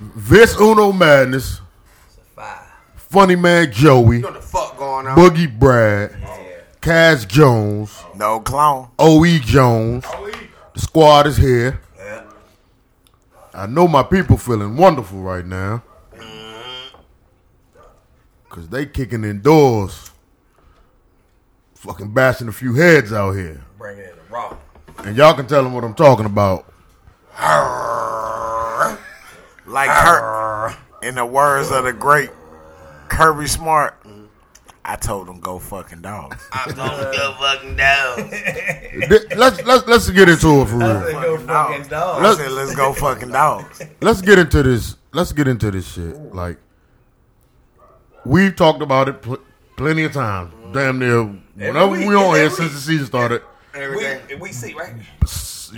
Vince Uno Madness. Funny Man Joey, You know the fuck going on? Boogie Brad, Cass Jones, No clone. OE Jones. The squad is here. Yeah. I know my people feeling wonderful right now. Mm-hmm. Cause they kicking indoors. Fucking bashing a few heads out here. In the raw. And y'all can tell them what I'm talking about. Like Kurt, in the words of the great Kirby Smart, I told him go fucking dogs. I'm gonna go fucking dogs. Let's let's let's get into it for real. Go fucking dog. I said let's go fucking dogs. Let's get into this. Let's get into this shit. Like we've talked about it pl- plenty of times. Damn near whenever week, we on here since the season started. Every day. We, we see, right?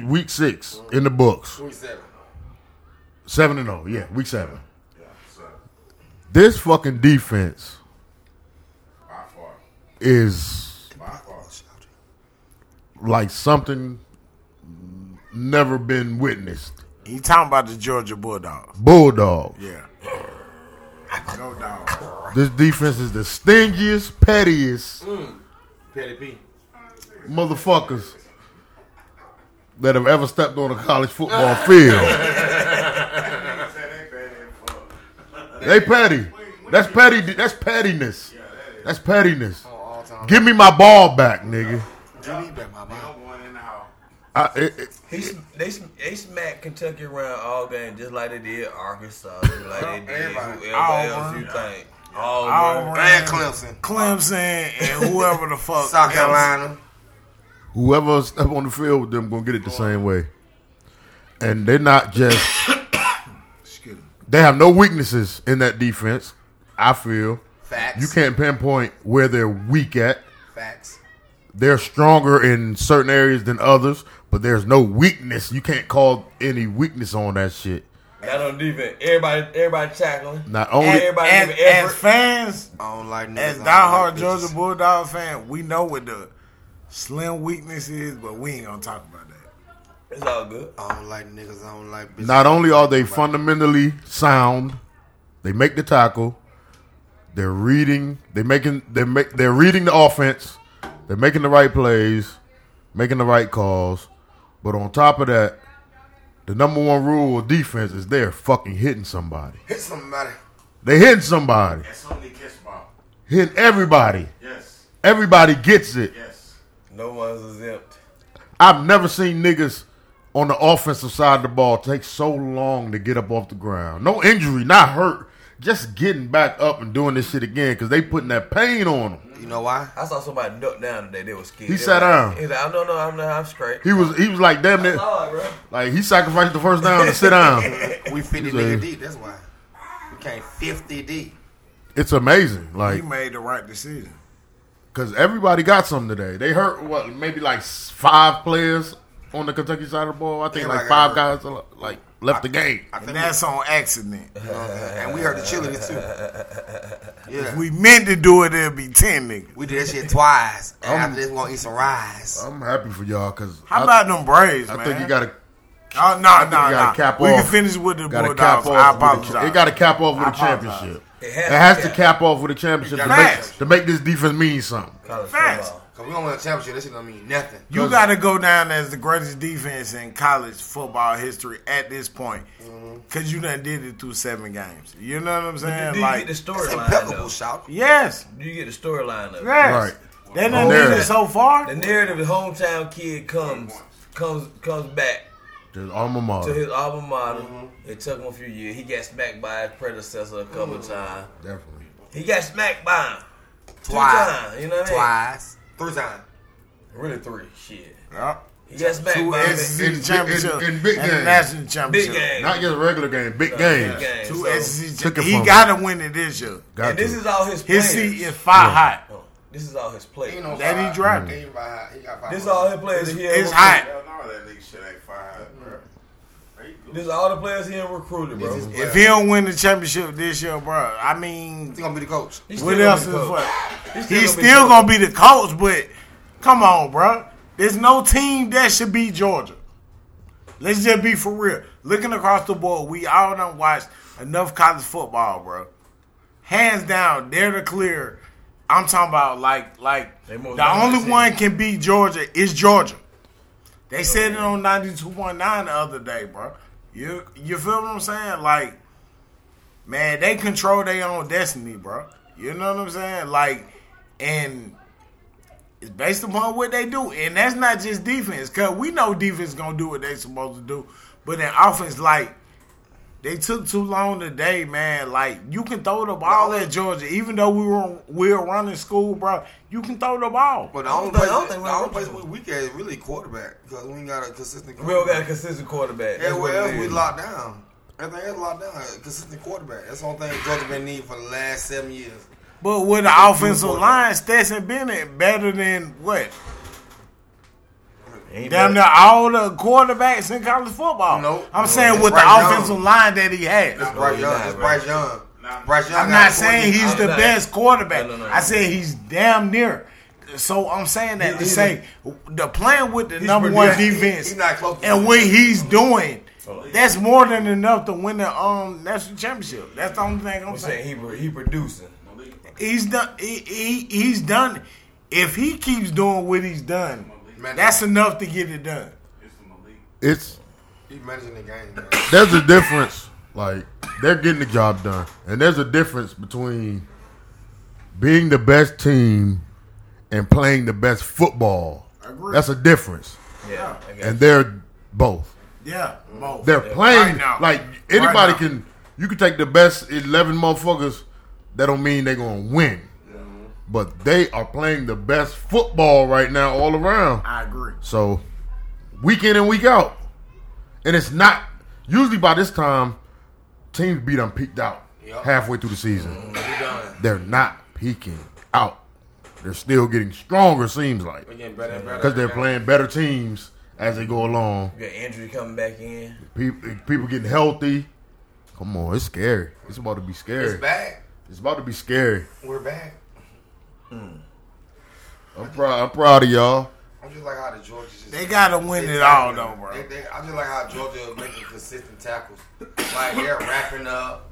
Week six in the books. We said Seven and zero. Yeah, week seven. This fucking defense is like something never been witnessed. You talking about the Georgia Bulldogs? Bulldogs. Yeah. No dogs. This defense is the stingiest, pettiest mm. Petty P. motherfuckers that have ever stepped on a college football field. they petty. That's petty. That's pettiness. That's pettiness. Oh, Give me my ball back, nigga. Give me back my ball. I, it, it- He, sm- they, they smacked Kentucky around all game just like they did Arkansas, just like they did Everybody. whoever else Auburn. you think. All Auburn. And Clemson. Clemson and whoever the fuck. South else. Carolina. whoever step on the field with them gonna get it the same way. And they're not just. Excuse me. They have no weaknesses in that defense. I feel Facts. you can't pinpoint where they're weak at. Facts. they're stronger in certain areas than others, but there's no weakness. You can't call any weakness on that shit. Not on defense. Everybody, everybody tackling. Not only Everybody As, as fans, I don't like niggas. as don't diehard like Georgia bitches. Bulldog fan, we know what the slim weakness is, but we ain't gonna talk about that. It's all good. I don't like niggas. I don't like bitches. not only are they fundamentally sound, they make the tackle. They're reading. They making. They make. They're reading the offense. They're making the right plays, making the right calls. But on top of that, the number one rule of defense is they're fucking hitting somebody. hit somebody. They hitting somebody. That's only kiss ball. Hitting everybody. Yes. Everybody gets it. Yes. No one's exempt. I've never seen niggas on the offensive side of the ball takes so long to get up off the ground. No injury, not hurt. Just getting back up and doing this shit again because they putting that pain on them. You know why? I saw somebody duck down today. They was scared. He They sat was down. He's like, "Oh, no, no, I'm not. I'm straight. He was he was like damn near Lord, bro. like he sacrificed the first down to sit down. We 50 He's nigga a- deep. That's why. We came 50 deep. It's amazing, Like He like made the right decision. because everybody got something today. They hurt what maybe like five players on the Kentucky side of the ball. I think Everybody like got five guys like left the game. I And that's on accident. we, and we heard the cheerleader too. Yeah. If we meant to do it, it'd be 10 niggas. We did that shit twice. And I'm- after this, we gonna eat some rice. I'm happy for y'all because How about them Braves, I man? Oh, think you got to Oh, no, no, no. cap We off. can finish with the Got to cap Bulldogs. off. I with cha- It got to cap off with I a championship. It It has, has to to cap. cap off with a championship to make, to make this defense mean something. Facts. Football. Cause we don't win a championship. That shit don't mean nothing. You got to go down as the greatest defense in college football history at this point. Mm-hmm. Because you done did it through seven games. You know what I'm saying? Do saying? you Like, get the storyline impeccable, though? shout. yes. Do you get the storyline of? Yes. Right. They done Narrative. did it so far. The narrative, the hometown kid comes comes comes back Just alma mater. to his alma mater. Mm-hmm. It took him a few years. He got smacked by his predecessor a couple of times. Definitely. He got smacked by him two Twice. times. You know what I mean? Twice. Three times. Really three. Shit. Yeah. He got smacked Two by him. SEC in- in- championship in big and the games. national Big championship. game. Not just a regular game, big Big games. game. Two So- SEC Took it He got to win it this year. Got and this is all his His players. seat is fire hot. Oh, This is all his play. Ain't no That he five. drafted. He ain't five. He got five. This is all his players. He It's had hot. Hell no, that nigga shit ain't fire, bro. There. This is all the players he had recruited, bro. If he don't win the championship this year, bro, I mean, He gonna be the coach. He's still what gonna else be is coach. what? He's He's be still coach. gonna be the coach, but come on, bro. There's no team that should beat Georgia. Let's just be for real. Looking across the board, we all done watched enough college football, bro. Hands down, they're the clear. I'm talking about like like the only one can beat Georgia is Georgia. They said it on 92.9 the other day, bro. You you feel what I'm saying? Like, man, they control their own destiny, bro. You know what I'm saying? Like, and it's based upon what they do, and that's not just defense. Cause we know defense gonna do what they're supposed to do, but in offense, like they took too long today, man. Like you can throw the ball at Georgia, even though we were we were running school, bro. You can throw the ball. But the only I place, the only place we weak at is really quarterback because we ain't got a consistent. We don't got a consistent quarterback. That's what Everywhere else we is. locked down. Everything else locked down. Consistent quarterback. That's the only thing Georgia been needing for the last seven years. But with the offensive line, Stetson Bennett better than what? Ain't Damn near all the quarterbacks in college football. Nope. I'm No, saying it's with the Bryce Young. offensive line that he has. It's Bryce he's Young. not, It's. Bryce Young. Nah. Bryce Young. I'm not saying he's the best quarterback. No, no, no. I said he's damn near. So I'm saying that He- to say the playing with the He's number one producing. defense He's not close and what he's doing, Oh, that's more than enough to win the um national championship. That's the only thing I'm I'm saying. saying he he producing. He's done. He, he he's done. If he keeps doing what he's done, Man, that's enough to get it done. It's from the league. It's He's managing the game. Man. there's a difference. Like they're getting the job done, and there's a difference between being the best team and playing the best football. Agree. That's a difference, Yeah. And they're both. Yeah, both. They're playing Right now. like anybody Right now. can. You can take the best eleven motherfuckers. That don't mean they're gonna win, but they are playing the best football right now all around. I agree. So week in and week out. And it's not usually by this time teams be done peaked out Yep. halfway through the season. Mm, done. They're not peaking out. They're still getting stronger, seems like. We're better better. Because they're playing better teams as they go along. You got injury coming back in. People people getting healthy. Come on, it's scary. It's about to be scary. It's back. It's about to be scary. We're back. Hmm. I'm proud I'm proud of y'all. I'm just like how the Georgia just They gotta win it all, though, bro. They, they, I just like how Georgia making consistent tackles. Like they're wrapping up.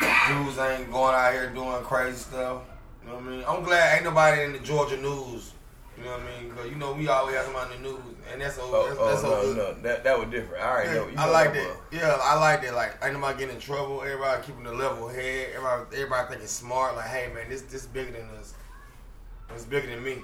Dudes ain't going out here doing crazy stuff. You know what I mean? I'm glad ain't nobody in the Georgia news. You know what I mean? Because you know we always have somebody in the news, and that's so Oh, that's, oh that's so no, good. no, that that was different. I already know. You I like that. that. Yeah, I like that. Like, ain't nobody getting in trouble. Everybody keeping the level head. Everybody, everybody thinking smart. Like, hey man, this this bigger than us. It's bigger than me.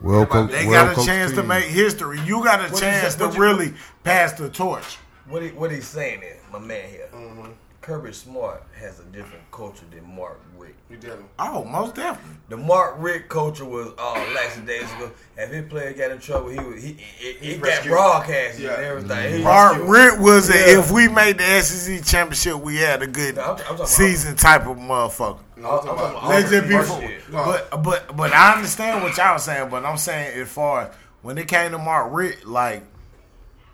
Well, Everybody- coach, They well got a chance to make history. You got a What chance say- to what you- really pass the torch. What he, what he's saying is, my man here, Mm-hmm. Kirby Smart has a different culture than Mark Richt. You definitely. Oh, most definitely. The Mark Richt culture was oh, lax days ago. If his player got in trouble, he was he he, he, He got rescued. broadcasted Yeah. and everything. Mm-hmm. He Mark rescued- Rick was a, Yeah. if we made the SEC championship, we had a good No, I'm- I'm talking about- season type of motherfucker. No, I'm I'm Let's just be Mark for, shit. No. but but but I understand what y'all saying, but I'm saying as far as when it came to Mark Richt, like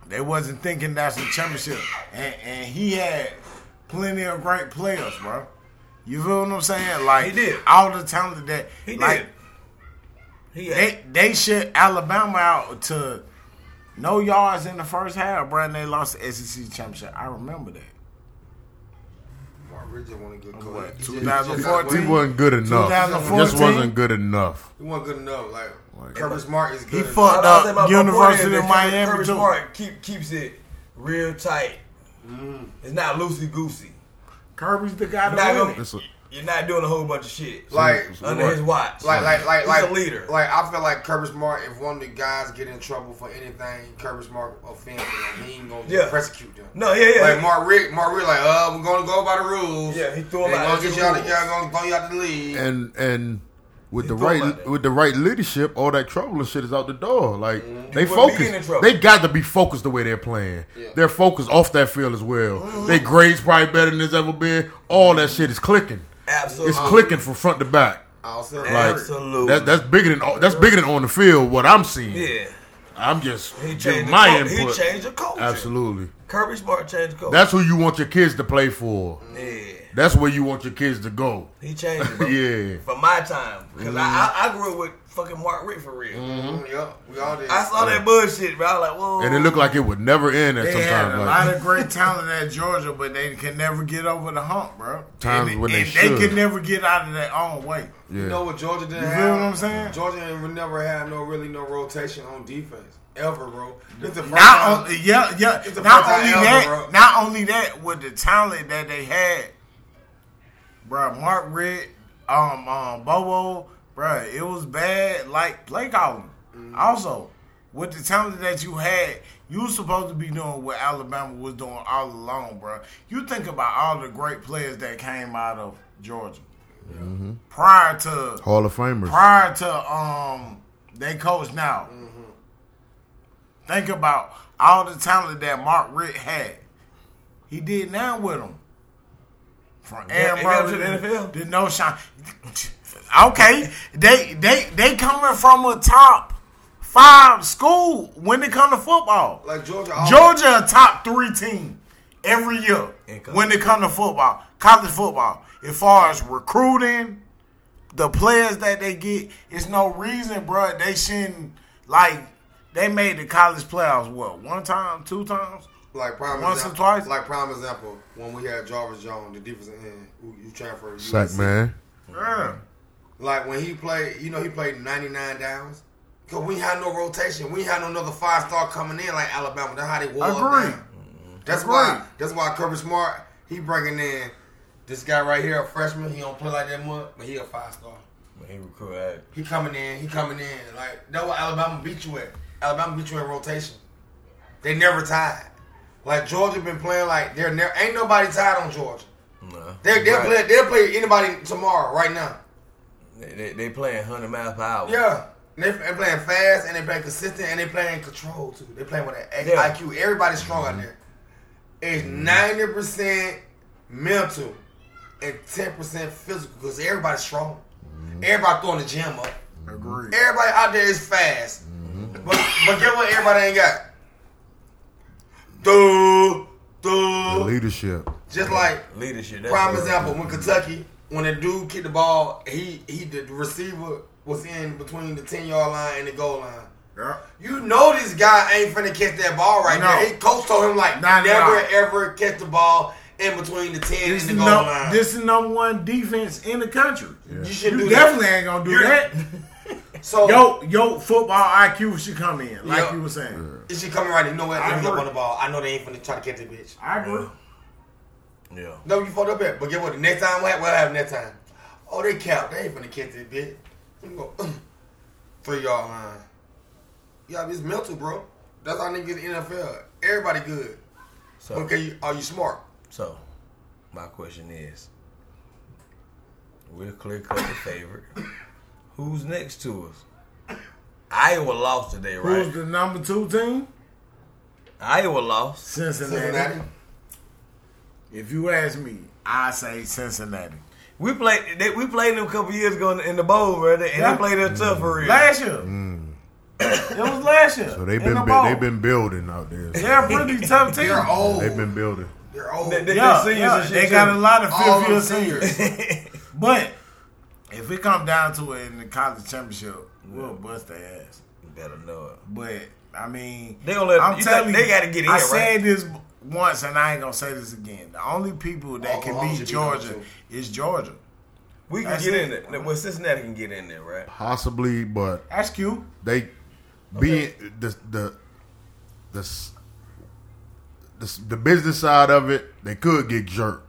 they wasn't thinking that's a championship, and and he had plenty of great players, bro. You feel what I'm saying? Like He did. all the talent that He like, did. He had, They they shut Alabama out to no yards in the first half, bro. And they lost the SEC championship. I remember that. Mark just wasn't a good coach. What, He just- 2014? He wasn't good enough. 2014? Just wasn't good enough. He wasn't good enough. Like, Like- Kirby Smart is good. He enough. fucked I- I say up my- my University of Miami Kirby too. Smart keep, keeps it real tight. Mm-hmm. It's not loosey goosey. Kirby's the guy You're to not, win it. You're not doing a whole bunch of shit Like, under his watch. like, like, like, He's like, a leader. Like, I feel like Kirby Smart. If one of the guys get in trouble for anything, Kirby Smart offends them. He ain't gonna Yeah. prosecute them. no, yeah, yeah. Like Mark Richt, Mark Richt, like, uh, we're gonna go by the rules. Yeah, he threw him out gonna of get you out. rules. Yeah, gonna throw you out the league. and and with He the right with the right leadership, all that trouble and shit is out the door. Like they He wouldn't focus. getting in trouble. They got to be focused the way they're playing. Yeah. They're focused off that field as well. Mm-hmm. Their grades probably better than it's ever been. All that shit is clicking. Absolutely. It's clicking from front to back. I'll Like Absolutely. that, that's bigger than that's bigger than on the field. What I'm seeing. yeah. I'm just He changed my input. He changed the culture. Absolutely. Kirby Smart changed the culture. That's who you want your kids to play for. yeah. That's where you want your kids to go. He changed it, bro. Yeah. For my time, because I, I I grew up with fucking Mark Richt for real. Mm, Yup, we all did. I saw that bullshit, bro. I was like, whoa. And it looked like it would never end at They some had time. a Like, lot of great talent at Georgia, but they can never get over the hump, bro. Times and, when they and should. could never get out of their own way. yeah. You know what Georgia didn't You have? feel what I'm saying? Georgia never had no really no rotation on defense ever, bro. This the first Not time- only, yeah, yeah. It's the Not first only ever, that, bro. not only that, with the talent that they had, bro. Mark Richt, um, um, Bobo, bro. It was bad, like play calling. Mm-hmm. Also, with the talent that you had, you were supposed to be doing what Alabama was doing all along, bro. You think about all the great players that came out of Georgia prior to Hall of Famers. prior to um they coach now. Think about all the talent that Mark Richt had. He did now with him. From Aaron they got Brother to the NFL? to no shine. Okay, they they they coming from a top five school when it come to football. like Georgia. Georgia a top three team every year when it come to football, college football. As far as recruiting, the players that they get, it's no reason, bro. They shouldn't like they made the college playoffs. What one time, two times? Like prime Once or example, twice? Like prime example, when we had Jarvis Jones, the defensive end, who you transferred. to Sack USC. man. Yeah, Like when he played, you know, he played 99 downs. Cause we had no rotation. We had no another five star coming in like Alabama. That's how they wore us Agreed. down. That's Agreed. why. That's why Kirby Smart he bringing in this guy right here, a freshman. He don't play like that much, but he a five star. When he recruited. He coming in. He coming in. Like that's what Alabama beat you at. Alabama beat you in rotation. They never tied. Like Georgia been playing like they're ain't nobody tied on Georgia. No. They they'll Right. play they'll play anybody tomorrow right now. They, they, they playing 100 miles per hour. Yeah. They they playing fast and they playing consistent and they playing control too. They playing with an Yeah. IQ. Everybody's strong out there. It's mm-hmm. ninety percent mental and ten percent physical because everybody's strong. Mm-hmm. Everybody throwing the gym up. agreed. Everybody out there is fast. Mm-hmm. But but get what everybody ain't got? Duh, The leadership. Just like Leadership. That's prime example when Kentucky, when the dude kicked the ball, he he the receiver was in between the ten yard line and the goal line. Yeah. You know this guy ain't finna catch that ball right No. now. His coach told him like Not never all. ever catch the ball in between the ten This is, and the goal no, line. this is number one defense in the country. you should You do definitely that. ain't gonna do You're- that. So Yo, yo, football IQ should come in, like Yeah. you were saying. it should come right. You know what? I Let me up agree. on the ball. I know they ain't finna try to catch that bitch. I agree. Yeah. No, you fucked up at. But get what? The next time what what happen next time? Oh, they count. They ain't finna catch that bitch. Let me go three yard line. Yeah, it's mental, bro. That's how niggas in the NFL. Everybody good. So, Okay, are you smart? so my question is we're clear cut the favorite. Who's next to us? Iowa lost today, right? Who's the number two team? Iowa lost. Cincinnati. Cincinnati. If you ask me, I say Cincinnati. We played. They, we played them a couple years ago in the, in the bowl, brother, and Yeah. they played us tough for real. Last year. Mm. it was last year. So they've been the bu- they've been building out there. They're a pretty tough team. They're old. They've been building. They're old. They- they- Yeah, seniors yeah, and shit, they got a lot of All fifth year seniors. seniors. But if it come down to it in the college championship, we'll bust their ass. You better know it. But I mean, They gonna let- I'm telling think you, they gotta get in, I right? said this once, and I ain't gonna say this again. The only people that Oklahoma can oh, beat Georgia two. is Georgia. We can That's get it. in there. Well, Cincinnati can get in there, right? Possibly, but That's cute. they being the the the s- the, the business side of it, they could get jerked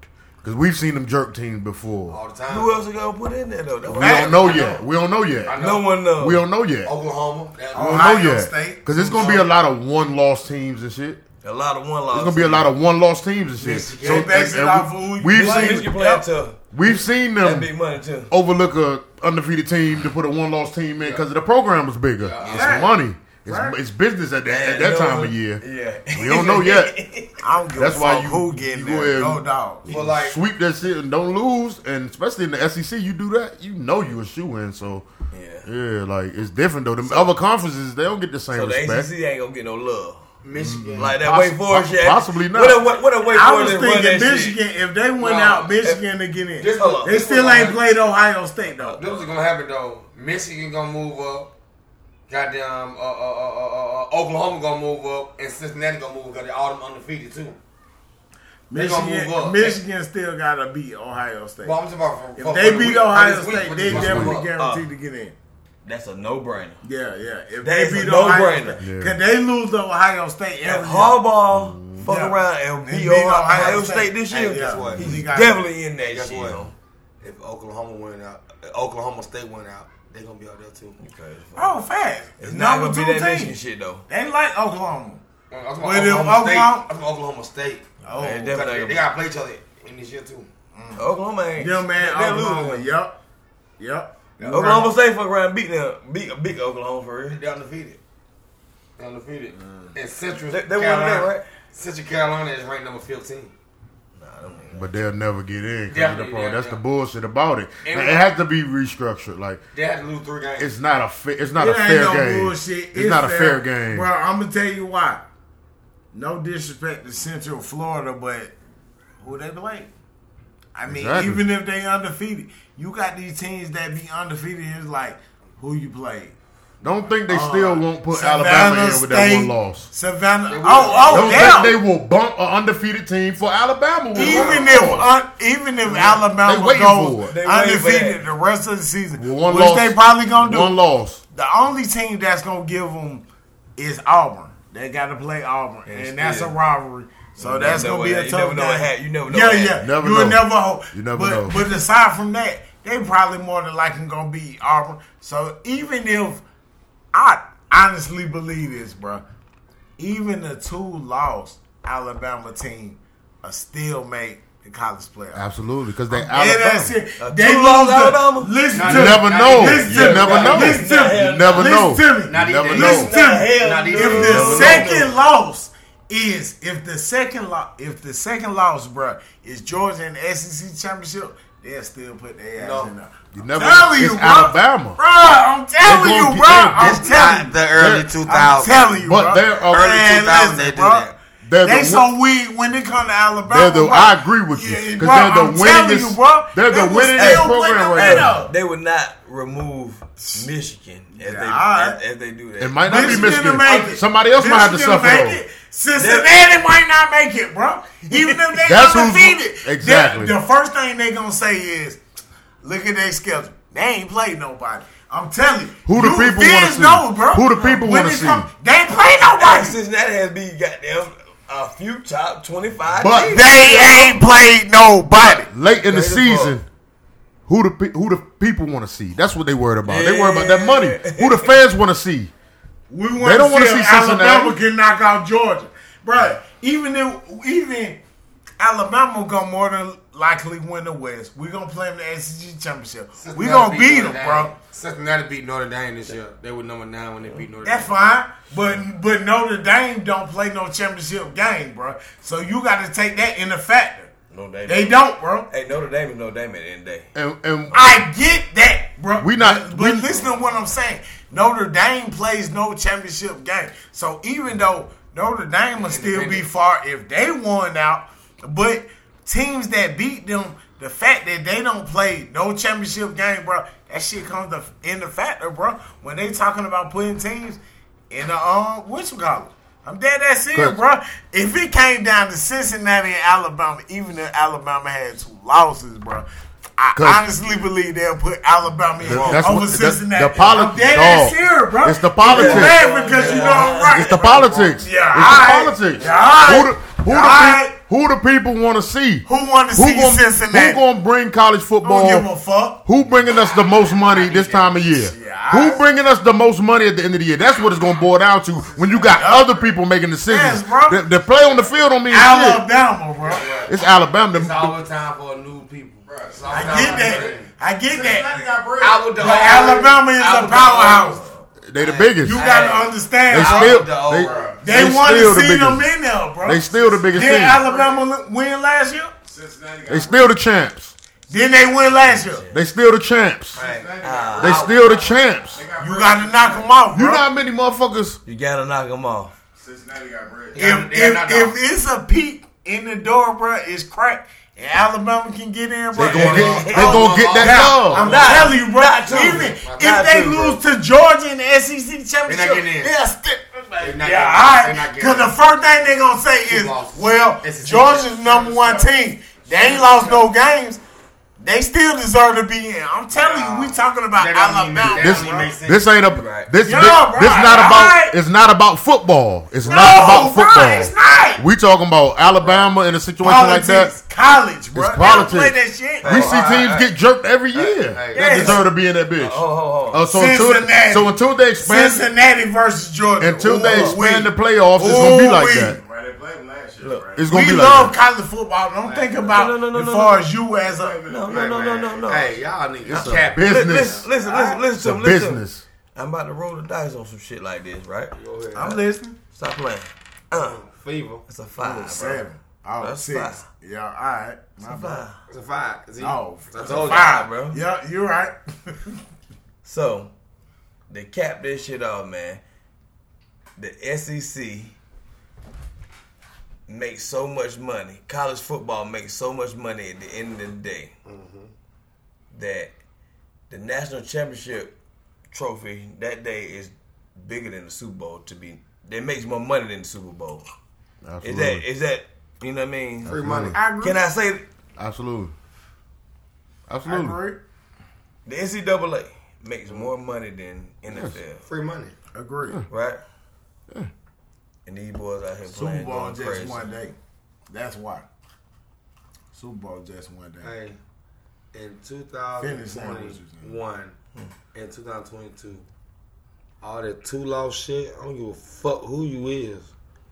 because we've seen them jerk teams before. all the time. Who else are gonna put in there though? We don't know yet. We don't know yet. No one knows. We don't know yet. Oklahoma. We don't know yet because it's gonna be a lot of one loss teams and shit. A lot of one loss. There's gonna be a lot of one loss teams and shit. So They base and- it and off we- of we've seen Michigan we've seen them big money too. overlook a undefeated team to put a one loss team in because the program was bigger. It's Right. money. It's, Right. it's business at that, at that no time of year. Yeah. We don't know yet. I don't give That's a why fuck you- who getting you there. ahead No and- dog. But like, Sweep that shit and don't lose, and especially in the SEC, you do that, you know you a shoe in. So Yeah. yeah, like it's different though. The other conferences they don't get the same So the respect. ACC ain't gonna get no love. Michigan. Like that Possi- Wake Forest shit. possibly not. What if, what, what if Wake I was thinking that shit? Michigan. If they went No, out, Michigan to get in. Just hold on. They still ain't played Ohio State though. This is gonna happen though. Michigan gonna move up. Goddamn, uh, uh, uh, uh, uh, Oklahoma gonna move up, and Cincinnati gonna move up because they all them undefeated too. They gonna Michigan. Michigan still gotta beat Ohio State. Well, I'm talking about for, if for- they the beat week- Ohio this week, State, they they definitely move up. guaranteed to get in. That's a no-brainer. Yeah, yeah. If That is they a beat Ohio no-brainer. State, Yeah. cause they lose to Ohio State If every year. Harbaugh fuck Yeah. around and And beat beat Ohio, Ohio Ohio State. State this year, Hey, guess what? he's He definitely in that Guess shit. what? If Oklahoma went out, uh, Oklahoma State went out, they gonna be out there too. Okay. Oh, fast. It's not number gonna two be that Michigan team. shit though. They like Oklahoma. I'm talking about if Oklahoma State. I'm talking about Oklahoma State. Oh, Man, They, they gotta play each other in this year too. Mm. Oklahoma ain't. them man, they- they Oklahoma. losing. Yep, yep. Oklahoma State fuck around beat them, beat, beat Oklahoma for real. They undefeated. They undefeated. Mm. And Central They, they won Carolina, that, right? Central Carolina is ranked number 15. Nah, I don't mean But they'll never get in. the pro- yeah, that's yeah. the bullshit about it. Like, it has to be restructured. Like They had to lose three games. it's not a fa- it's not It a fair no game. bullshit. It's, not a fair game. Bro, I'm gonna tell you why. No disrespect to Central Florida, but who they play? I mean, Exactly. even if they undefeated, you got these teams that be undefeated. It's like who you play. Don't think they Uh, still won't put Savannah Alabama in with that State, one loss. Savannah. Oh, oh, Don't damn. think they will bump an undefeated team for Alabama. even if un, even if Alabama goes for it. They waiting for undefeated the rest of the season, With one which loss, they probably gonna do. One loss. The only team that's gonna give them is Auburn. They got to play Auburn, and, And that's a rivalry. So You that's gonna be a you tough never know game. what hap- you never know yeah, yeah. Never you know. never hope. You never but, know. But aside from that, they probably more than likely gonna be Auburn. So even if I honestly believe this, bro, even the two lost Alabama team are still make the college playoff. Absolutely, because they Yeah, Alabama. that's it. Uh, They two lost the- Alabama? Listen Not to You me. never know. Listen You never know. Listen to me. You never know. Listen to me. Not You never even- know. Listen to me. Not dude. even- If the second loss is if the second loss if the second loss, bro, is Georgia in the SEC championship, they'll still put their ass No. in there. You I'm never telling it's you, bro. Alabama. Bro, I'm telling you, bro. get- I'm It's telling not you. the early 2000s. I'm telling you, But bro. they're Early Man, 2000s they do bro. that. They're They the so weak when they come to Alabama. The- I agree with you, Yeah, 'cause bro, they're the I'm telling winningest- you, bro. they're the They winningest program right now. there. They would not remove Michigan if they Yeah, all right. if, if they do that. It might not be Michigan Michigan. make it. Somebody else might have to suffer make it. Cincinnati might not make it, bro. Even if they That's undefeated. exactly. The, the first thing they're gonna say is, "Look at their schedule. They ain't played nobody." I'm telling you. Who the you people wanna see? Know, bro. Who the people wanna see? come- They ain't played Hey, nobody. Cincinnati has been goddamn a few top twenty five. But teams. They ain't played nobody. Late in the season, who the pe- who the people want to see? That's what they worried about. They worried about that money. Who the fans want to see? We want They don't wanna see, see Alabama Cincinnati. can knock out Georgia, bro. Even if even Alabama gonna more than likely win the West, We're gonna play in the SEC championship. We Cincinnati gonna beat beat them, Dame. bro. Cincinnati beat Notre Dame this year. They were number nine when they beat Notre That's Dame. That's fine, but but Notre Dame don't play no championship game, bro. So you got to take that in the factor. No, they, They don't, bro. Hey, Notre Dame is Notre Dame at the end of the day. And, and I get that, bro. We not- But, but we- listen to what I'm saying. Notre Dame plays no championship game. So even though Notre Dame will still be far if they won out, but teams that beat them, the fact that they don't play no championship game, bro, that shit comes to, in the factor, bro. When they talking about putting teams in the um, what you call it? I'm dead that serious, bro. If it came down to Cincinnati and Alabama, even if Alabama had two losses, bro, I honestly believe they'll put Alabama in That's over what- Cincinnati. the poli- I'm dead ass serious, bro. It's the politics. Mad because you know I'm right. it's the politics. Yeah, it's the politics. Yeah, alright. Who the who Yeah, the, alright. peop- who the people want to see? Who want to see gonna, Cincinnati? Who gonna bring college Don't football? give a fuck. Who bringing us the most money this time of year? Yeah, Who bringing us the most money at the end of the year? That's what it's gonna boil down to when you got other people making decisions. Yes, bro. The, the play on the field don't mean shit. Alabama, bro. It's Alabama. It's The- time for new people. Bro. I get that. I get that. I would Alabama is a I would the powerhouse. They the biggest. You gotta Hey. understand. They still the they, over. They, they want to the see them in there, bro. They still the biggest Did team. Alabama win last year? They still the champs. Then they win last year. They still the champs. Hey, They still the champs. You got to knock them off, You bro. know how many motherfuckers? you gotta knock them off. Cincinnati got bread. Yeah. If, if, if it's a peak in the door, bro, it's cracked. And Alabama can get in, bro. They gonna and- get, and- they gonna get that Now, dog. I'm Not- telling you, bro. not to. Even Not if they to, bro. lose to Georgia in the SEC championship, getting in. they'll stick. They're not Yeah, getting- all they're right. Because the first thing they're gonna say is, well, SEC Georgia's number one team. They ain't lost no games. They still deserve to be in. I'm telling you, we talking about That don't even make- Alabama. This, don't even make sense. this ain't a this Yeah, this, bro, this not about alright. it's not about football. It's No, not about bro, football. it's not. We talking about Alabama in a situation Politics, like that. college, bro. It's They play politics. that shit. We see alright, teams alright. get jerked every year. hey, They yes. deserve to be in that bitch. Oh, oh, oh. Uh, so until Cincinnati. so until they expand Cincinnati versus Georgia. until they Ooh, expand wee. the playoffs, it's gonna be like Ooh, that. Right, they played them last year, Look. right? It's gonna We be love like college football. Don't think about No, no, no, as far no. as you as a. No, no, no, no, no, no. Hey, y'all niggas It's a cap. business. Listen, listen, listen, listen to a him. Listen to him. business. I'm about to roll the dice on some shit like this, right? Ahead, I'm listening. Stop playing. Uh, Fever. it's a five, bro. Seven. Oh, That's six. five. Yeah, all right. It's My a bad. five. It's a five. See? Oh, I It's told a you. five, bro. yeah, you're right. So, they cap this shit off, man. The SEC makes so much money. College football makes so much money at the end of the day mm-hmm. that the national championship trophy that day is bigger than the Super Bowl. To be, it makes more money than the Super Bowl. Is that is that you know what I mean? Free money. I agree. Can I say Absolutely. I Absolutely. agree. the NCAA makes mm-hmm. more money than NFL, Free money. Agree. right? And these boys out here Super Bowl going just crazy. one day. That's why. Super Bowl just one day. Hey, in Finish saying what you 2021 hmm. and 2022, all that two loss shit, I don't give a fuck who you is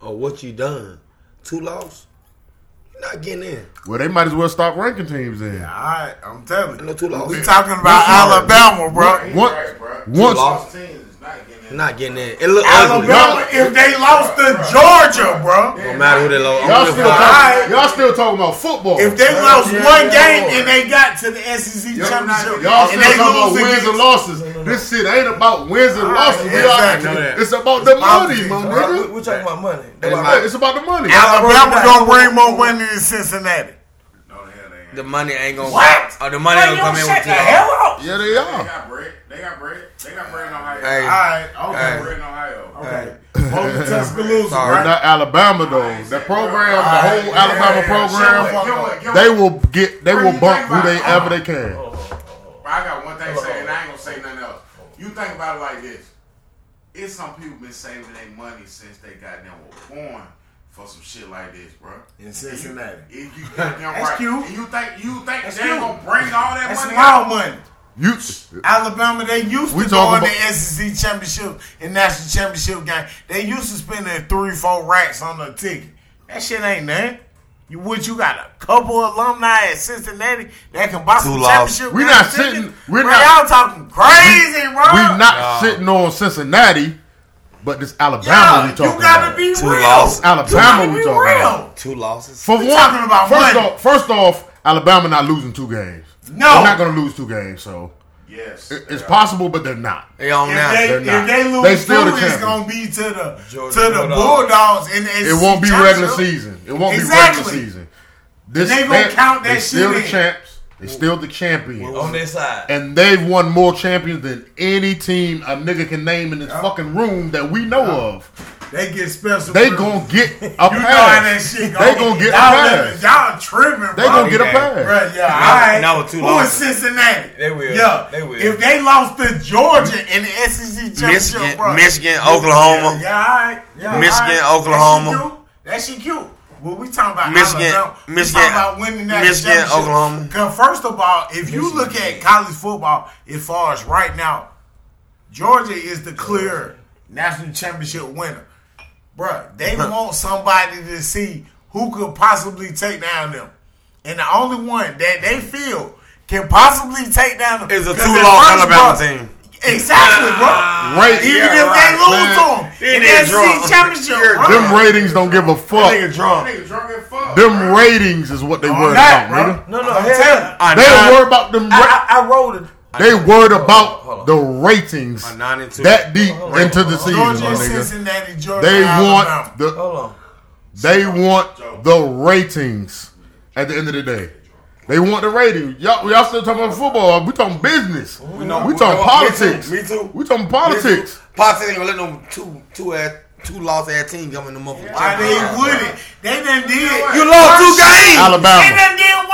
or what you done. Two loss, you're not getting in. Well, they might as well stop ranking teams then. Yeah, all right. I'm telling you. No two loss. We talking about Alabama, bro. He's What- right, bro. once- Lost teams is not getting in. Not getting in. It look ugly. Alabama, if they lost to Georgia, bro. No matter who they lost. I Y'all still, talking, y'all still talking about football. If they lost yeah, one yeah, game yeah. and they got to the SEC Y'all championship, Y'all and still they talking about wins against- and losses. This shit ain't about wins and losses. We exactly. are- I know that. It's about the money, politics, my. We're, nigga. we're talking about money. They About- might- It's about the money. Alabama gonna bring more money than Cincinnati. No, the hell ain't. The money ain't gonna. What? Oh, the money ain't gonna come in with two loss. Yeah, they are. They got bread. They got bread. They got bread in Ohio. Hey. All right, They got okay, bread in Ohio. okay. Both Tuscaloosa, Sorry. But right? not Alabama though. The program, the whole yeah, Alabama yeah, program, sure. Get what- get they will get, they will bump who they ever they can. But I got one thing to say, and I ain't gonna say nothing else. You think about it like this: it's some people been saving their money since they goddamn were born for some shit like this, bro. In Cincinnati. If you goddamn That's right, cute. and you think you think That's they cute. gonna bring all that That's money? small out? money. You, Alabama, they used We to go talking in the SEC championship and national championship game. They used to spend their three, four racks on a ticket. That shit ain't nothing. You would you got a couple alumni at Cincinnati that can buy some Two loss. championship. We game not tickets? sitting- we're Bro, not- Y'all talking crazy, bro. We're not sitting on Cincinnati, but this Alabama Yo, we you talking gotta about. be Two real. loss. Alabama we talking real. about. Two losses. For We one, talking about first money. off, first off, Alabama not losing two games. No. they're not gonna lose two games. So Yes, it- it's Yeah. possible, but they're not. They on If now. they, They're if not. they lose They still two, the it's gonna be to the Georgia to the Bulldogs. Bulldogs in the SEC It won't be regular season. It won't Exactly. be regular season. This They gonna count that they shit still the champs. They still the champions. on their side. And they've won more champions than any team a nigga can name in this fucking room that we know of. They get special. They privilege. gonna get a pass. You know how that shit go. They gonna get a y'all, pass. Y'all tripping, bro. They gonna get a Yeah. pass. Bruh, yeah, Now- all right. now with two Who losses. is Cincinnati? They will. Yeah, They will. If they lost to Georgia in the SEC championship, Michigan, bro. Michigan, Oklahoma. Yeah, all right. Yeah, Michigan, all right. Oklahoma. That shit cute. That shit cute. Well, we talking about Michigan- Alabama. We Michigan- talking about winning that Michigan. Oklahoma. Cause first of all, if you look at college football, as far as right now, Georgia is the clear national championship winner. Bruh, they want somebody to see who could possibly take down them. And the only one that they feel can possibly take down them Is a two-loss at first, Alabama bruh, team. Exactly, bro. Ah, right. Even Yeah, if right, they lose man. to them in nigga the drunk. SEC championship, bro. Them ratings don't give a fuck. Nigga drunk. Nigga drunk as fuck. Them ratings is what they On worried that, about, bro. nigga. no, no, I'm hell, telling They don't worry about them. Ra- I, I, I rolled it. They worried hold about on. the ratings A nine and two. that deep into the season, my nigga. Georgia, They want the they want the ratings at the end of the day. They want the ratings. Y'all, y'all still talking about football. We talking business. We, know- talking we know- politics. me too, me too. We talking politics. Politics ain't gonna let them two two ass two lost ass team come in the motherfucker. Why they wouldn't? They done did. You lost two worse shit. games. They Alabama.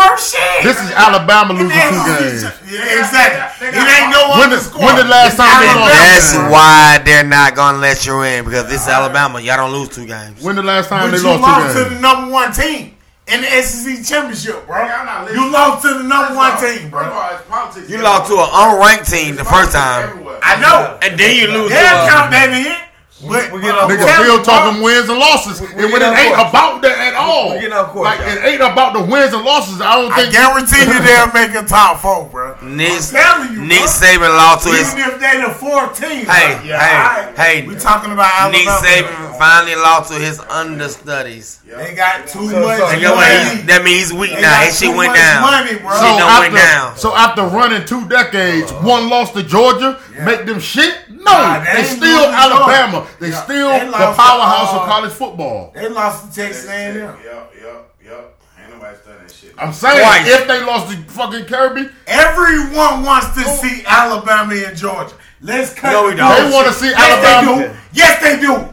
Done did worse shit. This is Alabama losing two games. Yeah, exactly. It ain't no When the- when the last time they lost? That's why they're not gonna let you in because this is Alabama. Y'all don't lose two games. When the last time But they you lost lost two to the number one team in the SEC championship, bro. I'm not listening. You lost to the number one team, bro. all, it's politics You lost to an unranked team the first time, Everywhere. I know. and then you lose to They'll count that in. But we get uh, off Nigga telling still talking bro, wins and losses, and when it ain't course. about that at all. We get off course, Like y'all. it ain't about the wins and losses. I don't I think. guarantee you they'll make a top four, bro. Nick, I'm telling you, Nick bro. Saban lost to his. Even if they the fourth team. Hey. Yeah, hey, alright. hey. We talking about Nick Alabama. Saban finally lost to his understudies. They got too So- much so- And You get what? money. He's, that means he's weak They now. got His shit went down. money, bro. Shit So done went down. so after running two decades, uh-huh. one loss to Georgia, make them shit? No, Nah, they they still Alabama. They still They the lost to, powerhouse uh, of college football. They lost to Texas A&M. Yep, yep, yep. Ain't nobody studying that shit. I'm saying Twice. if they lost to fucking Kirby, Everyone wants to see Alabama and Georgia. Let's cut No, we don't. they want to see Yes, Alabama. they do. Yes, they do.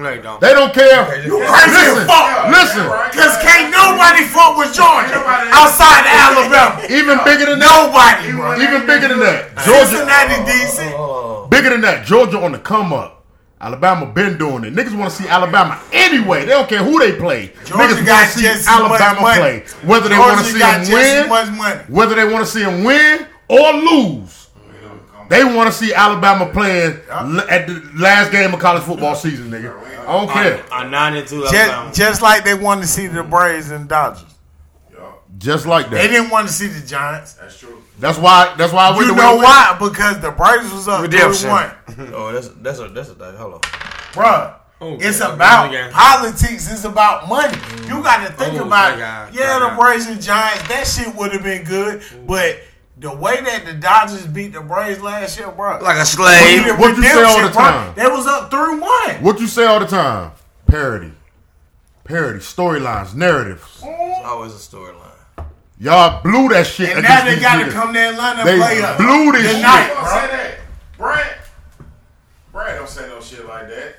No, you don't. They don't care. You crazy Listen, as fuck. listen. Cause can't nobody fuck with Georgia outside of Alabama. Even bigger than that. Nobody, bro. Even bigger than that. Georgia, Cincinnati decent. bigger than that. Georgia on the come up. Alabama been doing it. Niggas want to see Alabama anyway. They don't care who they play. Georgia Niggas got want to see just as much Alabama play. Whether they want to see got them win, whether they want to see them win or lose. They want to see Alabama playing at the last game of college football season, nigga. I don't care. A nine and two Just, just like they wanted to see the Braves and Dodgers. Just like that. They didn't want to see the Giants. That's true. That's why. That's why I went You know I went. why? Because the Braves was up Redemption. 3-1. Oh, that's that's a that's a thing. Hold on. Bruh. It's about politics. It's about money. You mm. got to think Oh, about God. it. Yeah, My the God. Braves and Giants, that shit would have been good. But the way that the Dodgers beat the Braves last year, bro. Like a slave. needed What you say all the redemption, bruh. time? They was up 3 1. What you say all the time? Parody, parody, storylines, narratives. It's always a storyline. Y'all blew that shit. And now they got to niggas. come to Atlanta They and play up. blew this shit. Tonight, Don't bro. say that. Brad. Brad don't say no shit like that.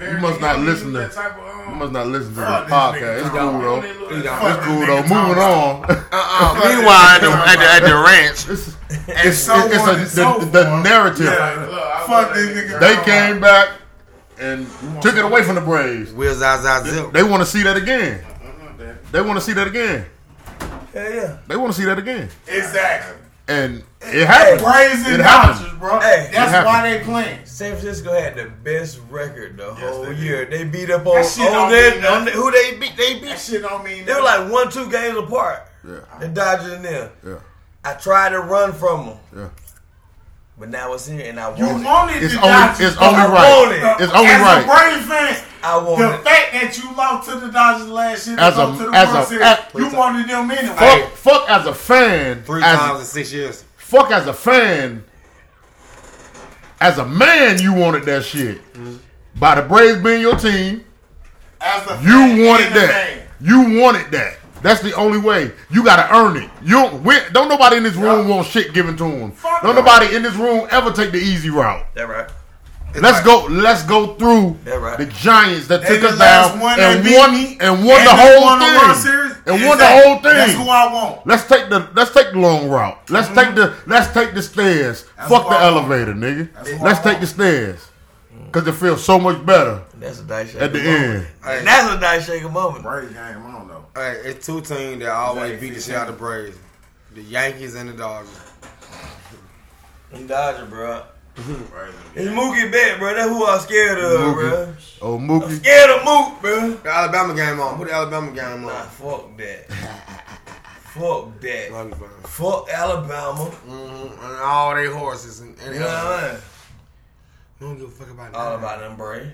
You must not listen to. that type of, You um, must not listen to the podcast. It's Tom. cool though. It's don't- cool though. Moving on. Uh, meanwhile, at the, at the, at the ranch, It's it's, so it's on a, and so the, the narrative. Yeah. Look, Fuck this nigga. They came back and took it away from the Braves. wheels out, out, zip. They want to see that again. They want to see that again. Yeah, yeah. They want to see that again. Exactly. And it happened. Braves and It happened. Bro. Hey, That's why they playing. San Francisco had the best record the whole they did. year. They beat up on, That shit on, don't that- on nothing. who they beat. They That beat. shit don't mean They were like one, two games apart. Yeah. The Dodgers and them. Yeah. I tried to run from them, Yeah. but now it's here and I You want it. wanted It's the only Dodgers. it's only I right. want it. It's only As right. a Braves fan, I want the it. fact that you lost to the Dodgers last year to As a- to the as World a- Series, as- you wanted them anyway. Fuck, fuck as a fan. Three as, times in six years. Fuck as a fan. As a man, you wanted that shit. Mm-hmm. By the Braves being your team, As a fan you wanted that. fan. You wanted that. That's the only way. You gotta earn it. You don't, we, don't nobody in this room want shit given to them. Fuck Don't no. nobody in this room ever take the easy route. That right. Let's go. Let's go through That right. the Giants that They took us last down one and that beat won me, and won the whole won the World thing. Series. And won the whole thing. That's who I want. Let's take the let's take the long route. Let's take the let's take the stairs. That's Fuck the I want. elevator, nigga. That's Let's I take want. the stairs. Cause it feels so much better That's a dice shaker at the moment. end. Hey, That's a dice shaker moment. Braves game, I don't know. hey, it's two teams that always beat the shit out of the Braves. The Yankees and the Dodgers. He Dodger, bro. Right. It's Mookie Betts, bro. That's who I'm scared of, Mookie. bro. Oh I'm Mookie. scared of Mook, bro. The Alabama game on. Put the Alabama game on. Nah, on. fuck that. fuck that. Love you, fam. Fuck Alabama. Mm-hmm. And all they horses and, and You know what I mean? We don't give a fuck about that. All about them Bray.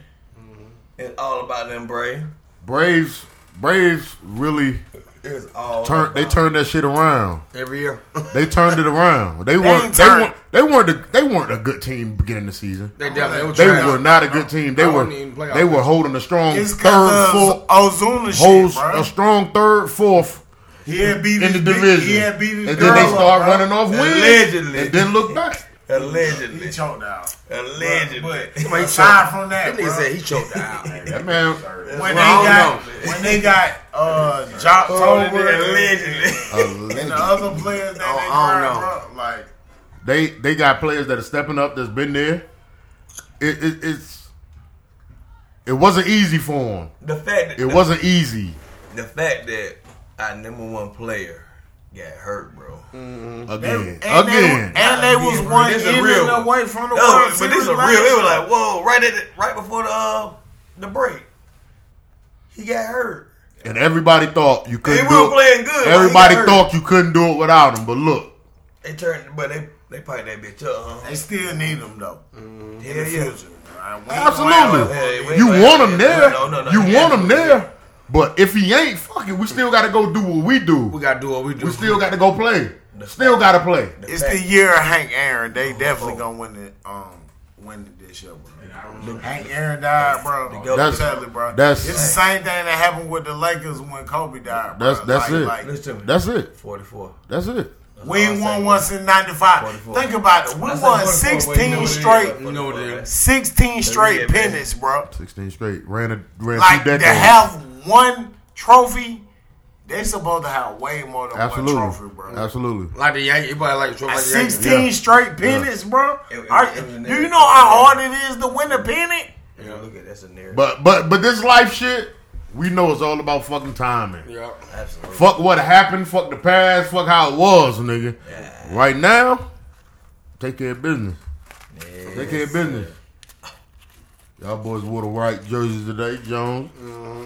It's all about them Bray. Braves Braves really It's all Turn they turned that shit around. Every year. They turned it around. They, weren't. They weren't. They weren't. A, they weren't a good team beginning the season. they definitely They trash. were not a good team. They were. wouldn't even play They were holding a strong third, fourth, Ozuna holds bro. a strong third, fourth He had beat in the division, He had beat and then they start running off wins, Allegedly. and then look back. Allegedly. He choked out. Allegedly. But Somebody aside choked. from that, That nigga bro, said he choked out. That man, when Well, they I don't got when they got uh Joctober allegedly. and the other players that they I don't grabbed, bro, like they they got players that are stepping up. That's been there. It, it it's it wasn't easy for him. The fact that It wasn't easy. the fact that our number one player got hurt, bro. Again, and again. they, and they was one This a inning real one. away from the No, World but this is real. last It was like, whoa, right at the, right before the uh, the break, he got hurt. and everybody thought you couldn't They were do it. playing good. Everybody but he got hurt. thought you couldn't do it without him. But look, they turned, but they they piped that bitch up. Huh? They still need them though. Hell In the yeah. future. Right? We ain't absolutely, Hey, you want gonna him there. no, no, no, you want him absolutely- there. But if he ain't, fuck it. We still got to go do what we do. We gotta do what we do. We still got to go play. Still got to play. It's the year of Hank Aaron. They definitely gonna win it. Um, win it this year, bro. Hank Aaron died, bro. That's- Tell it, bro. that's- it's the same thing that happened with the Lakers when Kobe died. Bro. That's that's Like- it. like, Listen to me. That's it. Forty four. That's it. we ain't won once in '95. Think about it. We That's won like 44, but you know 16 what straight, You know what 16 straight pennants, bro. Sixteen straight. Ran a ran Like two to decades. have one trophy, they supposed to have way more than Absolutely. one trophy, bro. Absolutely. Like the Yankees, everybody like the trophy. Like the Yankees. 16 Yeah. straight pennants, bro. It- it- Are- it was do you know how hard it is to win a pennant? Yeah, look at that's a narrative. But but but this life shit, we know it's all about fucking timing. Yeah. Absolutely. Fuck what happened, fuck the past, fuck how it was, nigga. Yeah. Right now, take care of business. Take care of business. Y'all boys wore the white jerseys today, Jones. Mm-hmm.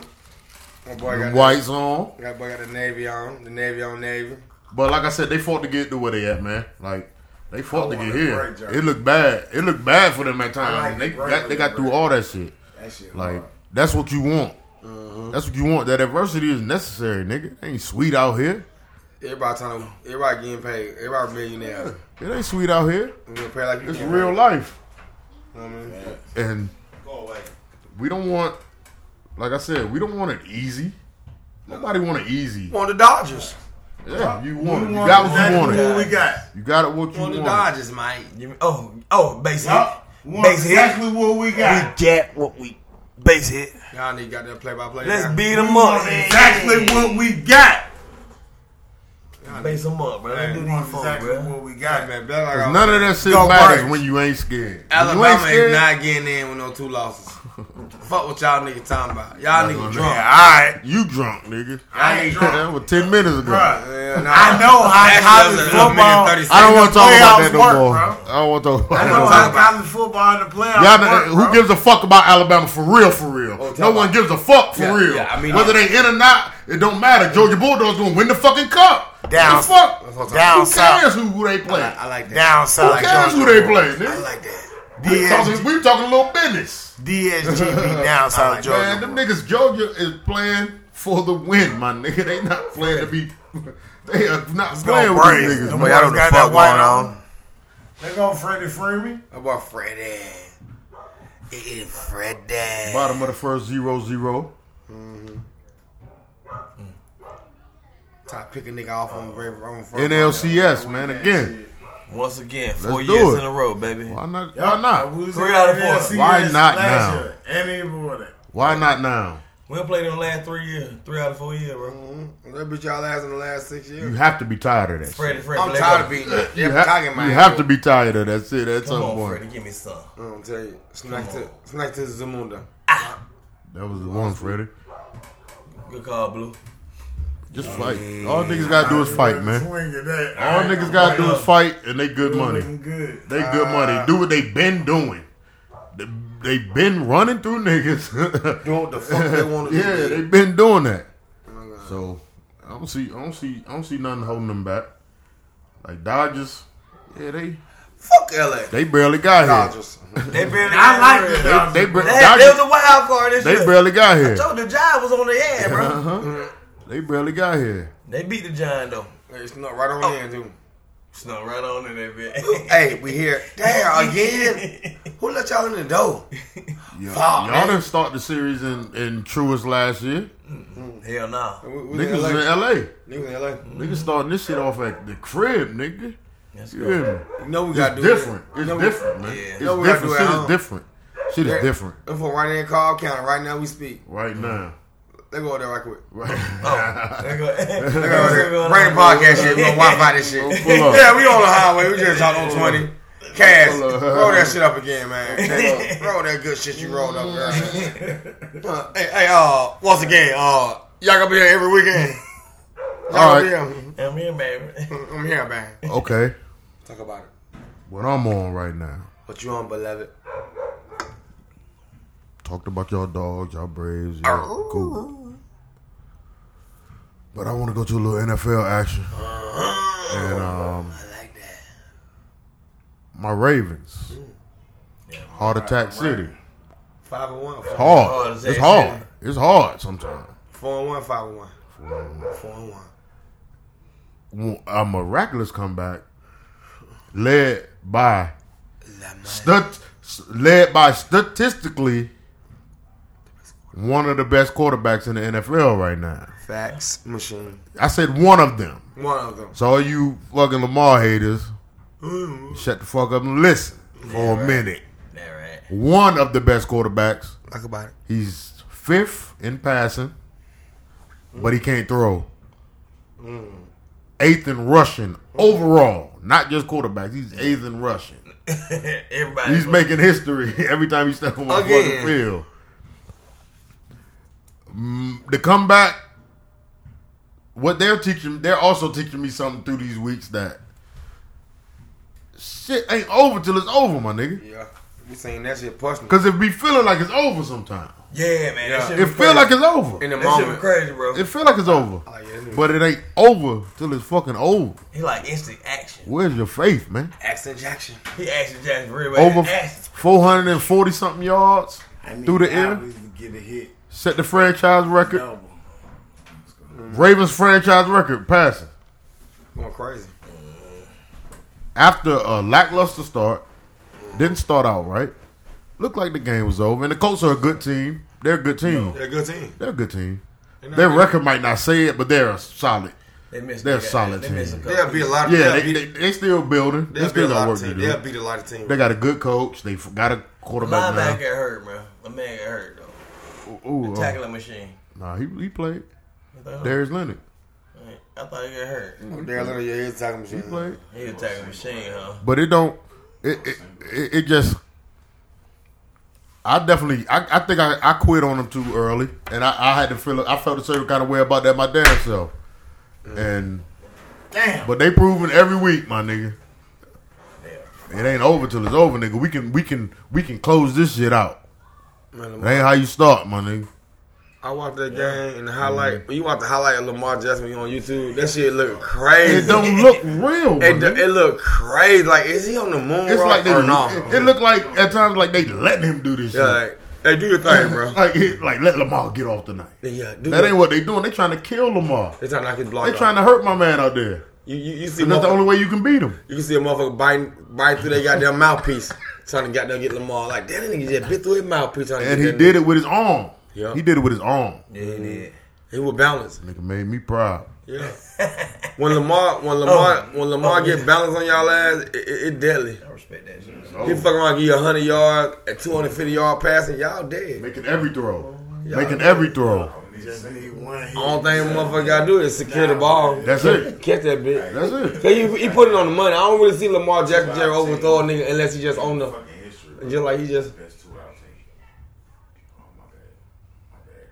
My boy got whites on. The, got boy got the Navy on. The Navy on Navy. But like I said, they fought to get to where they at, man. Like they fought to get here. It looked bad. It looked bad for them at times. like And they got they got through all that shit. That shit. Like hard. that's what you want. Mm-hmm. That's what you want. That adversity is necessary, nigga. It ain't sweet out here. Everybody trying to, everybody getting paid. Everybody millionaire. It ain't sweet out here. You getting like you It's real paid. life. You know what I mean? And Go away. we don't want, like I said, we don't want it easy. Nobody want it easy. Want the Dodgers? Yeah, you want it. You got what you exactly wanted. What we got. You got it what you Want the. Dodgers, mate. Oh, oh, base hit. Yup. Base hit. exactly what we got. We got what we base hit. Y'all need got that play by play. Let's beat them want up. exactly what we got. Base them up, bro. Let's do these want folks, exactly bro. what we got. man. Better like 'Cause I- None of that shit Go matters Braves. when you ain't scared. When you ain't Alabama is scared, not getting in with no two losses. Fuck what y'all niggas talking about. Y'all niggas gonna drunk. Yeah, all right. you drunk, nigga. I ain't drunk. That was ten minutes ago. Bruh. Yeah, nah. I know how Actually, college that was a minute football. I don't want to talk about that no work, more. bro. I don't want to talk about I that know no how more. college football in the playoffs Y'all, know- work, who bro. gives a fuck about Alabama for real? For real, oh, no one gives a fuck for Yeah, real. yeah, I mean- Whether they in or not, it don't matter. Georgia Bulldogs gonna win the fucking cup. Down- the fuck? what I'm down Who south. cares who, who they play? I like that. Down who south. cares who they play? I like that. We talking, we talking a little business. DSGB down south Georgia. Man, them niggas Georgia is playing for the win, my nigga. They not playing to be. They are not playing with Braves. these niggas. Them man. Y'all know boys the got fuck that going on. on. They go Freddie Freeman. How about Freddie? It is Freddie. Bottom of the first zero zero. Mm-hmm. Try to pick a nigga off on Brave on. NLCS, man. Again, Once again, 4 Let's years in a row, baby. why not? Why not? We Three out of four. Why not last now? year, And even with it. Why not now? We done played in the last three years, three out of four years, bro. Mm-hmm. They beat y'all ass in the last six years. You have to be tired of that. Freddie, Freddie, I'm tired go. of beating that. You, They're ha- my you ass. have to be tired of that shit at Come some on, point. Freddie, give me some. I'm gonna tell you. Snack to snack to Zamunda. Ah. That was the one, Freddie. Good call, Blue. Just fight. All niggas gotta do is fight, man. Swing at that. All niggas gotta do is fight, and they good money. Good. They good money. Do what they been doing. They, they been running through niggas. Doing what the fuck they want to yeah, do. they been doing that. So I don't see, I don't see, I don't see nothing holding them back. Like Dodgers, yeah, they Fuck LA. they barely got here. Dodgers. They barely I like the They, Dodgers. they, bar- They, had- they was a wild card this they year. barely got here. I Told the job was on their head, bro. Uh-huh. They barely got here. They beat the Giant though. Hey, snuck right on oh. in, too. Snuck right on in that bit. Hey, we here. Damn, again? Who let y'all in the door? Yeah. Fuck, Y'all man. didn't start the series in, in Truist last year. Mm-hmm. Hell nah. We, we Niggas in was LA. in LA. Niggas in LA. Niggas starting this shit off at the crib, nigga. Let's You go. hear me? You know we gotta do different. It. It's know we- different, man. Yeah. It's You know different. Shit is different. Shit is Yeah. different I'm from right there in Carl County. Right now we speak. right now. Let's go over there right quick. Right. There go- Let's go over go- there. there Bring the podcast shit. We gonna Wi-Fi this shit. Pull up. Yeah, we on the highway. We just talked on 20. Cash, Pull roll that shit up again, man. roll that good shit you rolled up, girl. Uh, hey, hey, uh, once again, uh, y'all gonna be here every weekend. Y'all All gonna right. be here. I'm here, baby. I'm here, man. Okay. Talk about it. What I'm on right now. What you on, beloved? Talked about y'all dogs, y'all Braves, y'all cool. But I want to go to a little NFL action. And um, I like that. my Ravens, Heart Attack City. Five and one. It's hard. Hard It's hard. It's hard sometimes. four and one. Five and one. Four and one. A miraculous comeback led by stat- led by statistically one of the best quarterbacks in the NFL right now. Facts machine. I said one of them. One of them. So all you fucking Lamar haters, shut the fuck up and listen for a minute. Right. One of the best quarterbacks. Talk about it. He's fifth in passing, but he can't throw. Eighth in rushing overall, not just quarterbacks. He's eighth in rushing. Everybody. He's making history every time he steps on the field. Mm, the comeback, what they're teaching, they're also teaching me something through these weeks that shit ain't over till it's over, my nigga. Yeah. We seen that shit personally. Because it be feeling like it's over sometimes. yeah, man. Yeah. That shit It feel crazy. like it's over. In the That shit was moment. crazy, bro. It feel like it's over. Oh, yeah, that But it ain't over till it's fucking over. He like instant action. Where's your faith, man? Action Jackson. He action Jackson real bad. Over 440 something yards I need through the air. Albies get a hit. Set the franchise record. Double. Ravens franchise record passing. Going crazy. After a lackluster start, didn't start out right. Looked like the game was over. And the Colts are a good team. They're a good team. They're a good team. They're a good team. Their good. record might not say it, but they're a solid. They missed. They're they got- solid They missed a team. couple. They'll beat a lot of Yeah, they'll they, they, they still building. They they'll beat still a got lot work of to teams. do. They'll beat a lot of teams. They got a good coach. They got a quarterback Linebacker now. got hurt, man. My man got hurt though. Ooh, uh, Tackling machine. nah, he, he played. I thought, Darius Leonard. I thought he got hurt. Mm-hmm. They're a little your head talking He machine. played. He a tackling machine, huh? But it don't. It it, it, it just. I definitely. I, I think I, I quit on him too early, and I, I had to feel. I felt a certain kind of way about that my damn self. And Damn. but they proving every week, my nigga. It ain't over till it's over, nigga. We can we can we can close this shit out. Man, It Lamar- ain't how you start, my nigga. I watched that game and the highlight. When you watch the highlight of Lamar Jackson on YouTube, that shit look crazy. It don't look real. It, nigga. it look crazy. Like, is he on the moon It's like they. or no? It, it look like at times like they letting him do this yeah, shit. like, hey, do your thing, bro. Like it, like let Lamar get off tonight. yeah, do That ain't what they doing. They trying to kill Lamar. They trying to knock his block They off. trying to hurt my man out there. You, you, you see, that's the only way you can beat him. you can see a motherfucker biting, biting through their goddamn mouthpiece, trying to goddamn get Lamar. Like that nigga just bit through his mouthpiece, trying to And he did it with his arm. Yeah. He did it with his arm. Yeah, he did. He was balanced. Nigga made me proud. Yeah. when Lamar, when Lamar, Oh. when Lamar Oh, get yeah. balance on y'all ass, it, it, it deadly. I respect that shit. He fuck around, give you a hundred yard, a two hundred fifty yard passing, y'all dead. Making every throw. Oh, Making every throw. Just need one hit. All thing motherfucker gotta do is secure the ball. That's it. Catch that bitch. That's it. So he, he put it on the money. I don't really see Lamar Jackson Jerry overthrow a nigga unless he just on the Fucking history. just like he just Best two I'll take. Oh my bad. My bad,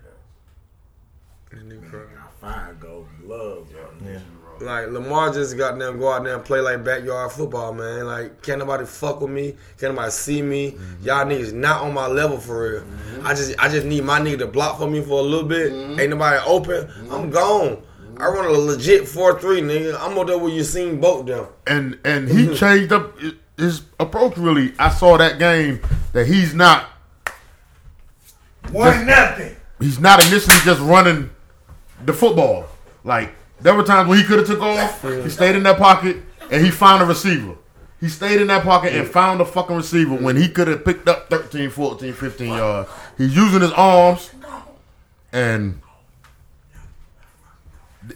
guys. Five gold gloves. Yeah. Like Lamar just got them go out there and play like backyard football, man. Like can't nobody fuck with me, can't nobody see me. Mm-hmm. Y'all niggas not on my level for real. Mm-hmm. I just I just need my nigga to block for me for a little bit. Mm-hmm. Ain't nobody open. I'm gone. I run a legit four three, nigga. I'm over there where you seen both them. And and he changed up his approach really. I saw that game that he's not One nothing. he's not initially just running the football. Like there were times when he could have took off. He stayed in that pocket and he found a receiver. He stayed in that pocket and found a fucking receiver when he could have picked up 13, 14, 15 yards. He's using his arms and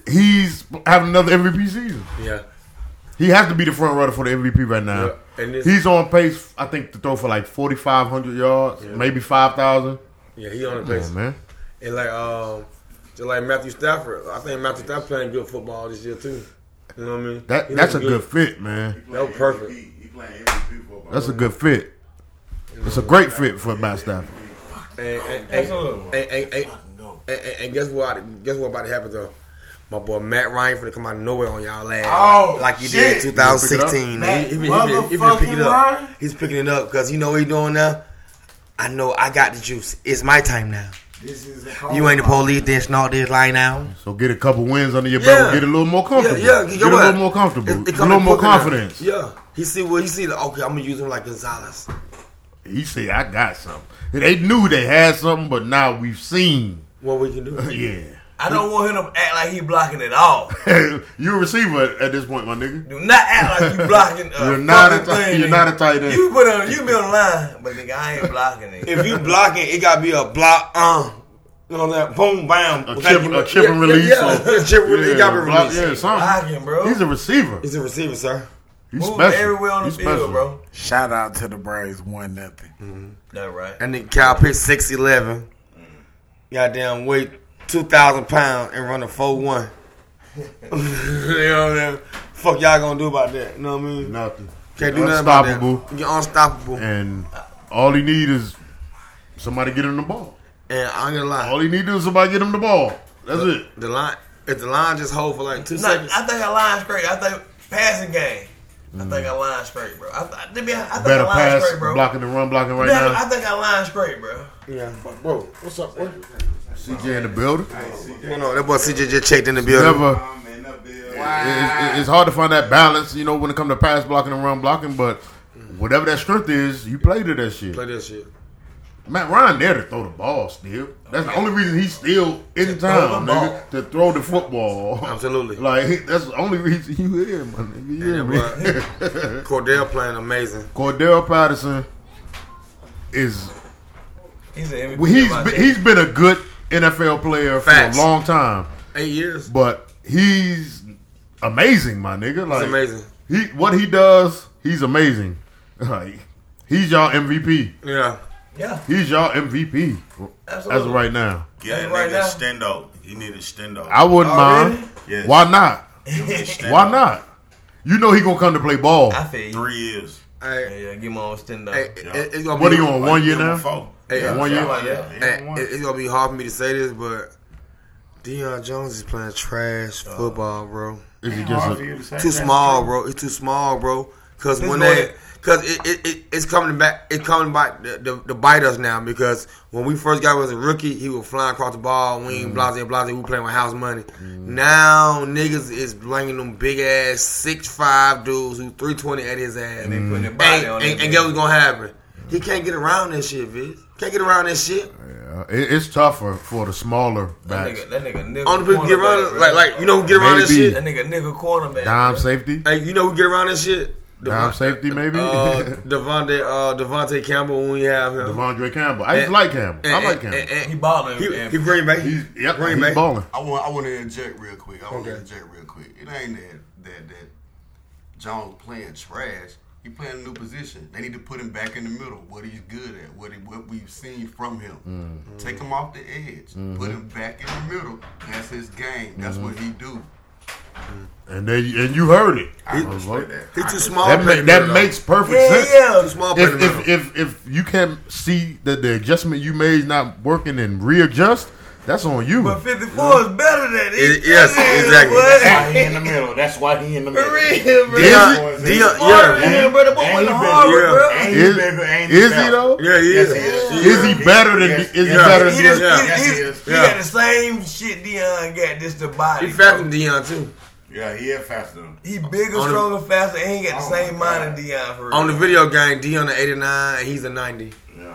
he's having another MVP season. Yeah. He has to be the front runner for the MVP right now. Yeah, and He's on pace, I think, to throw for like 4,500 yards, maybe 5,000. Yeah, he on the pace. man. And like um just like Matthew Stafford. I think Matthew Stafford playing good football this year too. You know what I mean? That He That's a looking good fit, man. That was perfect. He, he playing MVP football. That's a good fit. It's a great fit for Matt Stafford. And, and, and, and, and, and, and, and guess what? Guess what about to happen though? My boy Matt Ryan finna come out of nowhere on y'all ass. Oh, like he shit. did in 2016. Matt He, he, he, he, he, he it up. He's picking it up because you know what he doing now. I know I got the juice. It's my time now. This is You ain't the police, then snort this line now. So get a couple wins under your Yeah. belt, get a little more comfortable. Yeah, yeah. get you a little more comfortable, It- it get a little more quicker now. confidence. Yeah, he see what he see. Like, okay, I'm gonna use him like Gonzalez. He said, "I got something." They knew they had something, but now we've seen. What we can do? Yeah, I don't want him to act like he blocking at all. you're a receiver at, at this point, my nigga. Do not act like you blocking. A You're not a tight- thing, you're nigga. not a tight end. You put on, you be on the line, but nigga, I ain't blocking it. If you blocking, it gotta be a block. Uh, you know that boom, bam. A chip- gotta a him chip and release Yeah, or- yeah. chip and release. It gotta be block- released. yeah, something. blocking, bro. He's a receiver. He's a receiver, sir. He's Move special. everywhere on the He's field, special. bro. Shout out to the Braves, one nothing. That right. And then Kyle Pitts six eleven. Goddamn weight two thousand pounds and run a four one. you know what I mean? Fuck y'all gonna do about that? You know what I mean? Nothing. Can't do nothing about that. Unstoppable. You're unstoppable. And all he need is somebody get him the ball. And I'm gonna lie. All he need to do is somebody get him the ball. That's it. The line, if the line just hold for like two Nah, seconds, I think I line straight. I think passing game. I think I line straight, bro. I, th- I, think I think Better I line pass, straight, bro. blocking and run blocking right Better- I think I line straight, bro. yeah. bro. what's up? What? CJ in the building. You know, that boy CJ just checked in the building. Never. I'm in the bill. it- it- it's hard to find that balance, you know, when it comes to pass blocking and run blocking. But whatever that strength is, you play to that shit. Play that shit. Matt Ryan there to throw the ball still. That's the only reason he's still in town, the nigga, to throw the football. Absolutely. Like that's the only reason you here, my nigga. Yeah, man. Cordarrelle playing amazing. Cordarrelle Patterson is He's an MVP. well, he's been, he's been a good NFL player Facts. for a long time, Eight years. but he's amazing, my nigga. Like It's amazing. He what he does, he's amazing. Like he's y'all MVP. Yeah. yeah. He's y'all MVP as Absolutely. of right now. Get that Right nigga now? stendo. He needed stendo. I wouldn't Already? mind. Yes. Why not? Why not? You know he gonna come to play ball. I feel you. Three years. Yeah, Hey, yeah, give him on stand up. hey, it- it's gonna What be are you on one year now? four. Hey, Yeah, one year. like that. Hey, it- it's gonna be hard for me to say this, but Deion Jones is playing trash uh, football, bro. Is he Hard just for a, you to say Too small, bro. It's too small, bro. Cause when they, cause it, it, it it's coming back, it's coming back to, to, to bite us now. Because when we first got him as a rookie, he was flying across the ball, we ain't mm-hmm. blase blase. We playing with house money. Mm-hmm. Now niggas is bringing them big ass six five dudes who three twenty at his ass. And they putting their And, on and, it. and guess what's gonna happen? He can't get around that shit, Viz. Can't get around that shit. yeah, it- it's tougher for the smaller backs. that nigga, that nigga nickel Only people get around cornerback, like like you know who get around that shit. that nigga nickel cornerback. Dime bro. safety, Hey, you know who get around that shit? dime safety maybe. Uh, Devontae, uh, Devontae Campbell when we have him. Devondre Campbell. I used to like Campbell. I And- like and- Campbell. and- He balling. He, he Green Bay. He's, yep, Green he's Bay. balling. I want I want to interject real quick. I want Okay. to interject real quick. It ain't that that that Jones playing trash. He playing a new position. They need to put him back in the middle. What he's good at. What he, what we've seen from him. Mm-hmm. Take him off the edge. Put him back in the middle. That's his game. That's what he do. And they and you heard it. I respect that. He too small. That, to ma- play that makes perfect yeah, sense. yeah. Too small. to play If, if if if you can see that the adjustment you made is not working and readjust, that's on you. But 54 is better than it. It- yes, exactly. boy. That's why he in the middle. That's why he in the For middle. real, bro. Deion, Is Deion, Yeah, yeah, bro. The boy And went he to been- Harvard, yeah. bro. Is- he bigger, is he though? yeah, he Yes, is. he is. He Is he better than? Yes, Is he yes. better He, than? just, Yeah. he, Yes, he, he is. he Yeah. got the same shit Deion got, just the body. He faster than Deion too. Yeah, he is faster than him. He bigger, On the- stronger, faster, and he got the Oh, same mind as Deion for real. On the video game, Deion at 89 and he's a 90. Yeah.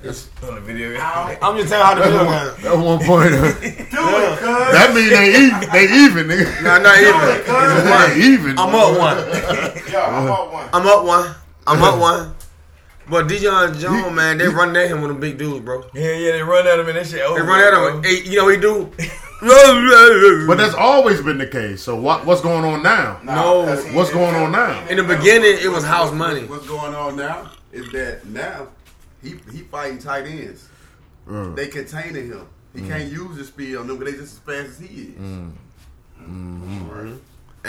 On the video. game. I'm just telling how the video goes. At one point, Do it, cuz. that mean they even. They even, nigga. No, not even. They even. I'm up one. Yo, I'm up one. I'm up one. I'm up one. But Deion Jones, man, they run at him with them big dudes, bro. Yeah, yeah, they run at him and that shit over. They run at bro. him. Hey, you know what he do? But that's always been the case. So what? What's going on now? No. Cuz What's going on now? In the beginning, it was house money. What's going on now is that now he he fighting tight ends. Uh, They containing him. He Mm. can't use his speed on them, but they just as fast as he is.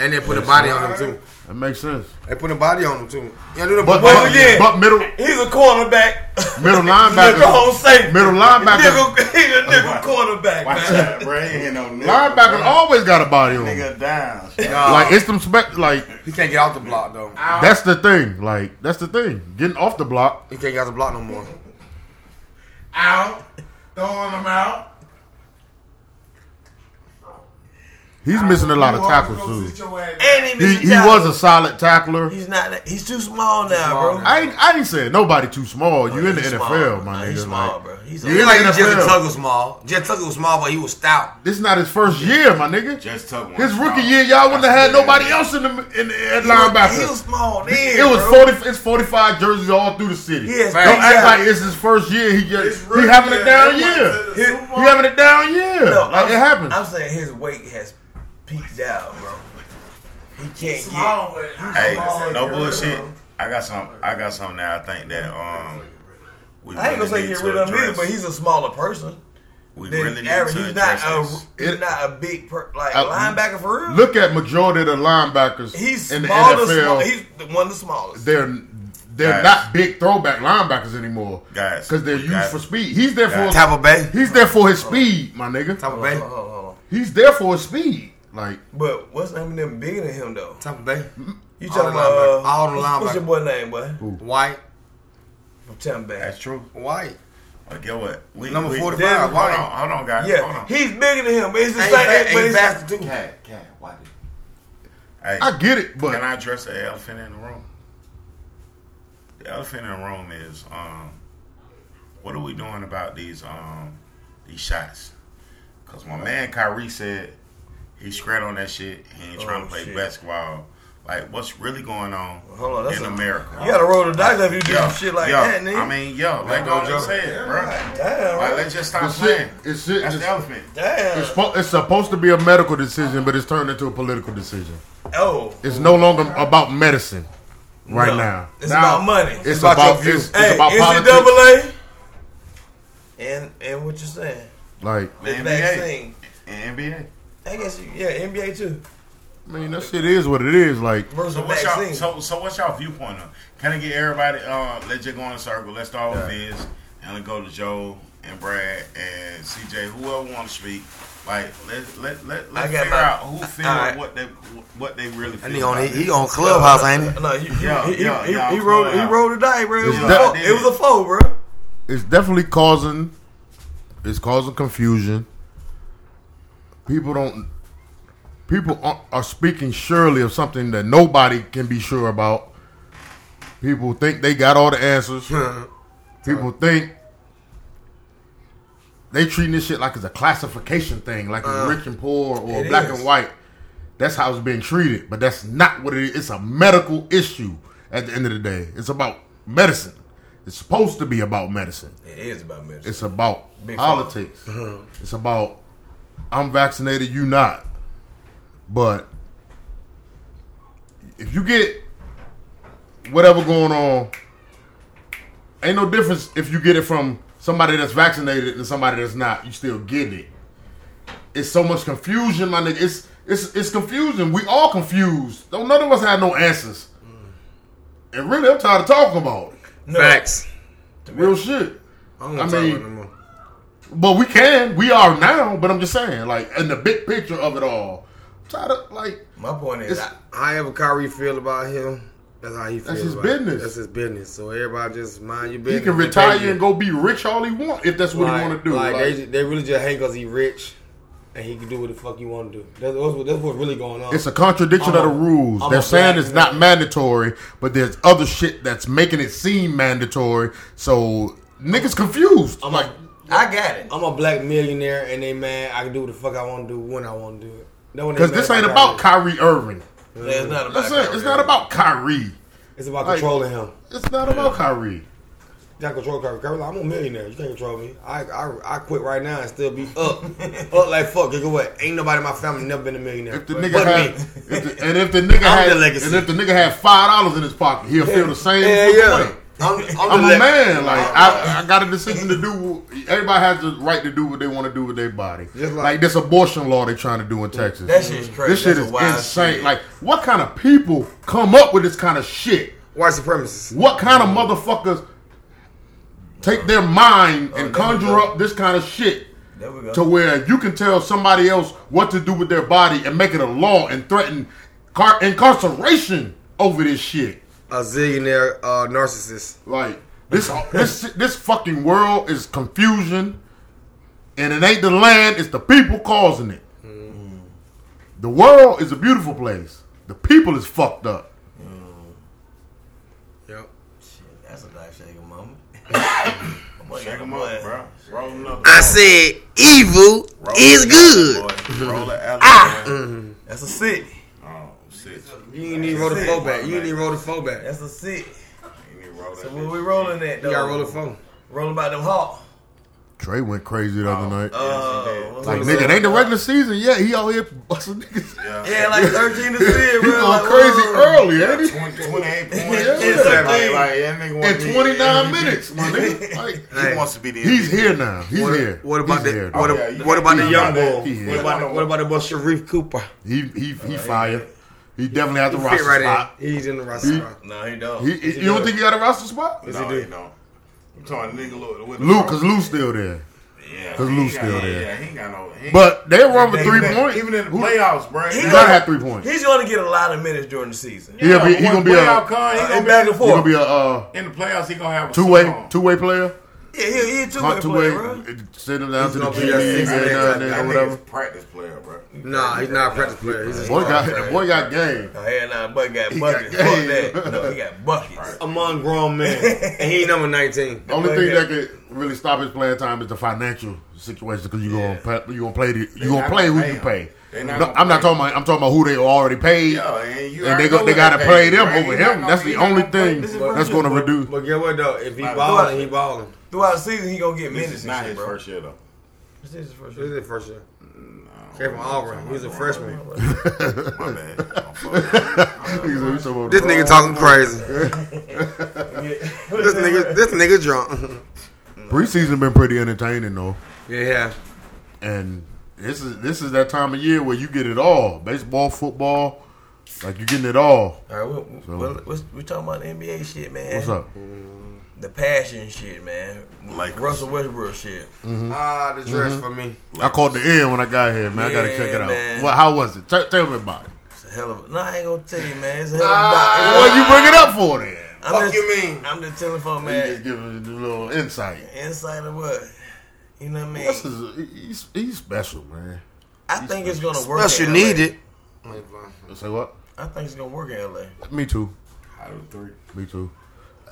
And they put a body on him, too. that makes sense. They put a body on him, too. Yeah, do the But, Once but, again- but middle He's a cornerback. middle Nigga linebacker. on safety. Middle linebacker. Nigga, he's a nigga cornerback, Watch man. out, bro. He ain't no nigga. Linebacker always got a body on. him. Nigga down. Like it's them spec. Like He can't get off the block, though. that's the thing. Like that's the thing. Getting off the block. He can't get off the block no more. Out. Throwing them out. He's missing a lot of tackles too. sit your ass And he, He, he was a solid tackler. He's not. He's too small now, small bro. now. I ain't, I ain't saying nobody too small. Oh, you in the He's NFL, small. my Nah, nigga. He's small, like, bro. He's you a, in He like Jesse NFL. Tucker small. Jessie Tuggle was small, but he was stout. This is not his first year, my nigga. Just took one. His rookie small. year, y'all wouldn't have had nobody else in the in the at he was small then. It was bro. forty. It's forty five jerseys all through the city. He Don't big act like it's his first year. He just he having a down year. to the His- Super Bowl. He having a down year. No, like I'm, it happens. I'm saying his weight has peaked out, bro. He can't Small, but he's Hey, no bullshit. I got some. I got something now. I think that um, we. I ain't gonna really say need get to rid of him either, but he's a smaller person. we really need average. to He's not a this. he's It- not a big per, like Uh, linebacker for real. Look at majority of the linebackers he's in the. NFL. Small, he's one of the smallest. they're they're Guys. not big throwback linebackers anymore. Guys, because they're used guys. for speed. He's there for Tampa Bay. he's there for his speed, my nigga. Tampa Bay. hold on, hold on. He's there for his speed. Like But what's the name of them bigger than him though? Tampa Bay. You talking the about uh, All the what's, what's your boy name, boy? White. From Tampa Bay. That's true. White. But get what? We, Number we, 45, Hold why? on, hold on, guys. Hold Yeah, on. he's bigger than him, but it's the Ain't same. fast, but ain't it's, faster too. Cat, cat, why did Hey, I get it, but Can I address the elephant in the room? The elephant in the room is um, what are we doing about these um, these shots? Because my man Kyrie said he's straight on that shit. He ain't trying Oh, to play shit. basketball. Like, what's really going on Hold on, that's in a- America? You gotta roll the dice if you do Yo, some shit like yo, that, nigga. I mean, yo, like go, I Joe. just said, bro. damn, Like, let's just stop it's shit. playing. It's shit. That's It's, the elephant. damn. it's, it's supposed to be a medical decision, but it's turned into a political decision. oh, It's no longer about medicine right No. now. It's Now, about money. It's, It's about about, your view. it's, it's hey, about NCAA. politics. And and what you saying? Like, The NBA. vaccine. And NBA. I guess you, yeah, NBA too. I mean, that shit is what it is. Like, So what's y'all so so what's y'all viewpoint on? Can I get everybody? Uh, let's just go in a circle. Let's start with Viz, and let's go to Joe and Brad and CJ. Whoever want to speak. Like let let let let's figure my- out who feel Alright. what they what they really And he on he, he on Clubhouse, ain't he? No, he, he, Yeah, he, yeah, he, yeah, he, I'm rolled he rolled the dice, bro. It was, It's a that- it was a four, bro. it's definitely causing it's causing confusion. People don't people are, are speaking surely of something that nobody can be sure about. People think they got all the answers. People think they treating this shit like it's a classification thing, like it's uh, rich and poor or black is. and white. That's how it's being treated, but that's not what it is. It's a medical issue at the end of the day. It's about medicine. It's supposed to be about medicine. It is about medicine. It's about Big politics. Uh-huh. It's about I'm vaccinated, you not. But if you get whatever going on, ain't no difference if you get it from somebody that's vaccinated and somebody that's not. You still get it. It's so much confusion, my nigga. It's it's it's confusing. We all confused. Don't none of us have no answers. And really, I'm tired of talking about it. No, Facts. Real shit. I, don't I mean- about it no more. But we can. We are now. But I'm just saying, like, in the big picture of it all, try to like. My point is, It's- I, However Kyrie feel about him, that's how he feels. That's his about it. business. That's his business. So everybody just mind your business. He can retire pay you. and go be rich all he want if that's what like, he want to do. Like, Like, they, they really just hate because he rich and he can do what the fuck he want to do. That's, that's, what, that's what's really going on. it's a contradiction I'm of the rules. I'm They're saying it's not mandatory, but there's other shit that's making it seem mandatory. So niggas confused. I'm like, like, I got it. I'm a black millionaire, and they mad. I can do what the fuck I want to do when I want to do it. Because this ain't about Kyrie Irving. Yeah, it's not about That's it. It's not about Kyrie. It's about Like- controlling him. It's not about Kyrie. You can't control Kyrie. Kyrie, like, I'm a millionaire. You can't control me. I, I I quit right now and still be up, up like fuck. Guess what? Ain't nobody in my family never been a millionaire. If the but nigga had, me. if the, and if the nigga I'm had, the and if the nigga had five dollars in his pocket, he'll feel the same. Yeah, yeah. way. I'm, I'm, I'm a man. Like I, I got a decision to do. Everybody has the right to do what they want to do with their body. Like, like- this abortion law they're trying to do in Texas. That shit's crazy. this shit That's is insane. shit. Like, what kind of people come up with this kind of shit? white supremacists. What kind of motherfuckers take their mind Oh, and there we conjure up this kind of shit There we go. to where you can tell somebody else what to do with their body and make it a law and threaten car- incarceration over this shit? A zillionaire uh, narcissist. Like this, this, this fucking world is confusion, and it ain't the land; it's the people causing it. The world is a beautiful place. The people is fucked up. Yep. Shit, that's a life shaking moment. Shake got a them boy. up, bro. Roll another. I said evil Roll is good. boy. Roll the Ah. elephant. That's a city. Oh, shit. You ain't need to roll the four back. You ain't need to roll the four back. That's a city. You need that So bitch. where we rolling at You though? gotta roll the four. Rolling by them hawk. Trae went crazy the other night. Uh, like nigga, it ain't the regular season yet. He out here busting niggas. Yeah. Yeah, like 13 to 10, He bro. going Like, crazy whoa. early, ain't he? 20, 28 points. Yeah. Like, like, that nigga wanna In be- 29 minutes, my nigga. Like, He wants to be the he's here now. He's What, here. what about He's the here, what. Oh, yeah, what about the young beat boy? He What is. about what about the boy Sharife Cooper? He he he fire. He definitely has the He roster right spot. in. He's in the roster He- spot. No, he don't. He, he- you don't think he got a roster spot? No, he don't. I'm talking nigga Lou- with the Luke, phone. cause Lou's still there. Yeah, 'cause he Lou's ain't got still there. Yeah, he ain't got no. he ain't- But they run with three in- points. Even in the playoffs, bro. He He gotta have three points. He's going to get a lot of minutes during the season. He'll be he gonna be a playoff he Uh, gonna be back and he gonna be a uh, in the playoffs. He gonna have a two way two way player. Yeah, he, he a two-way Hunt two player, way. bro. Send him down He's to the gonna G be a League every now and then or whatever. practice player, bro. Nah, he's not a practice player. He's Boy got that boy got game. Oh, hell nah, boy got He buckets. got Fuck that. No, he got buckets. among grown men, and he ain't number nineteen. The only thing got- that could really stop his playing time is the financial situation because you Yeah. gonna pay, you gonna play the, you gonna play who you pay pay. him. They not No, I'm not talking about I'm talking about who they already paid. Yeah, and you and they go, they gotta they play them bro. over He him. That's the only thing that's gonna reduce. But get what though? If he balling, he balling. Throughout the season, he going to get This minutes is not shit, his bro. first year though. This is his first year. This is his first year. Came from Auburn. He was a freshman. My bad. I'm fucking- Niggas, we talking about- This nigga talking crazy. this nigga, this nigga drunk. Preseason been pretty entertaining though, yeah. and this is this is that time of year where you get it all: baseball, football, like you're getting it all. All right, we, So- we, we, we talking about NBA shit, man. What's up? The passion shit, man. Like Russell Westbrook shit. Ah, the dress for me. I caught the end when I got here, man. I gotta check it out. man. Well, how was it? Tell, tell me about it. It's a hell of a. No, I ain't gonna tell you, man. It's a hell of a. Ah. What you bring it up for then? I'm Fuck just, you mean? I'm just telling for You man. just give us a little insight. Insight of what? You know what I mean? This is he's, he's special, man. I think it's gonna work. Plus, you in need it. Say what? I think it's gonna work in LA. Me too. Out of three. Me too.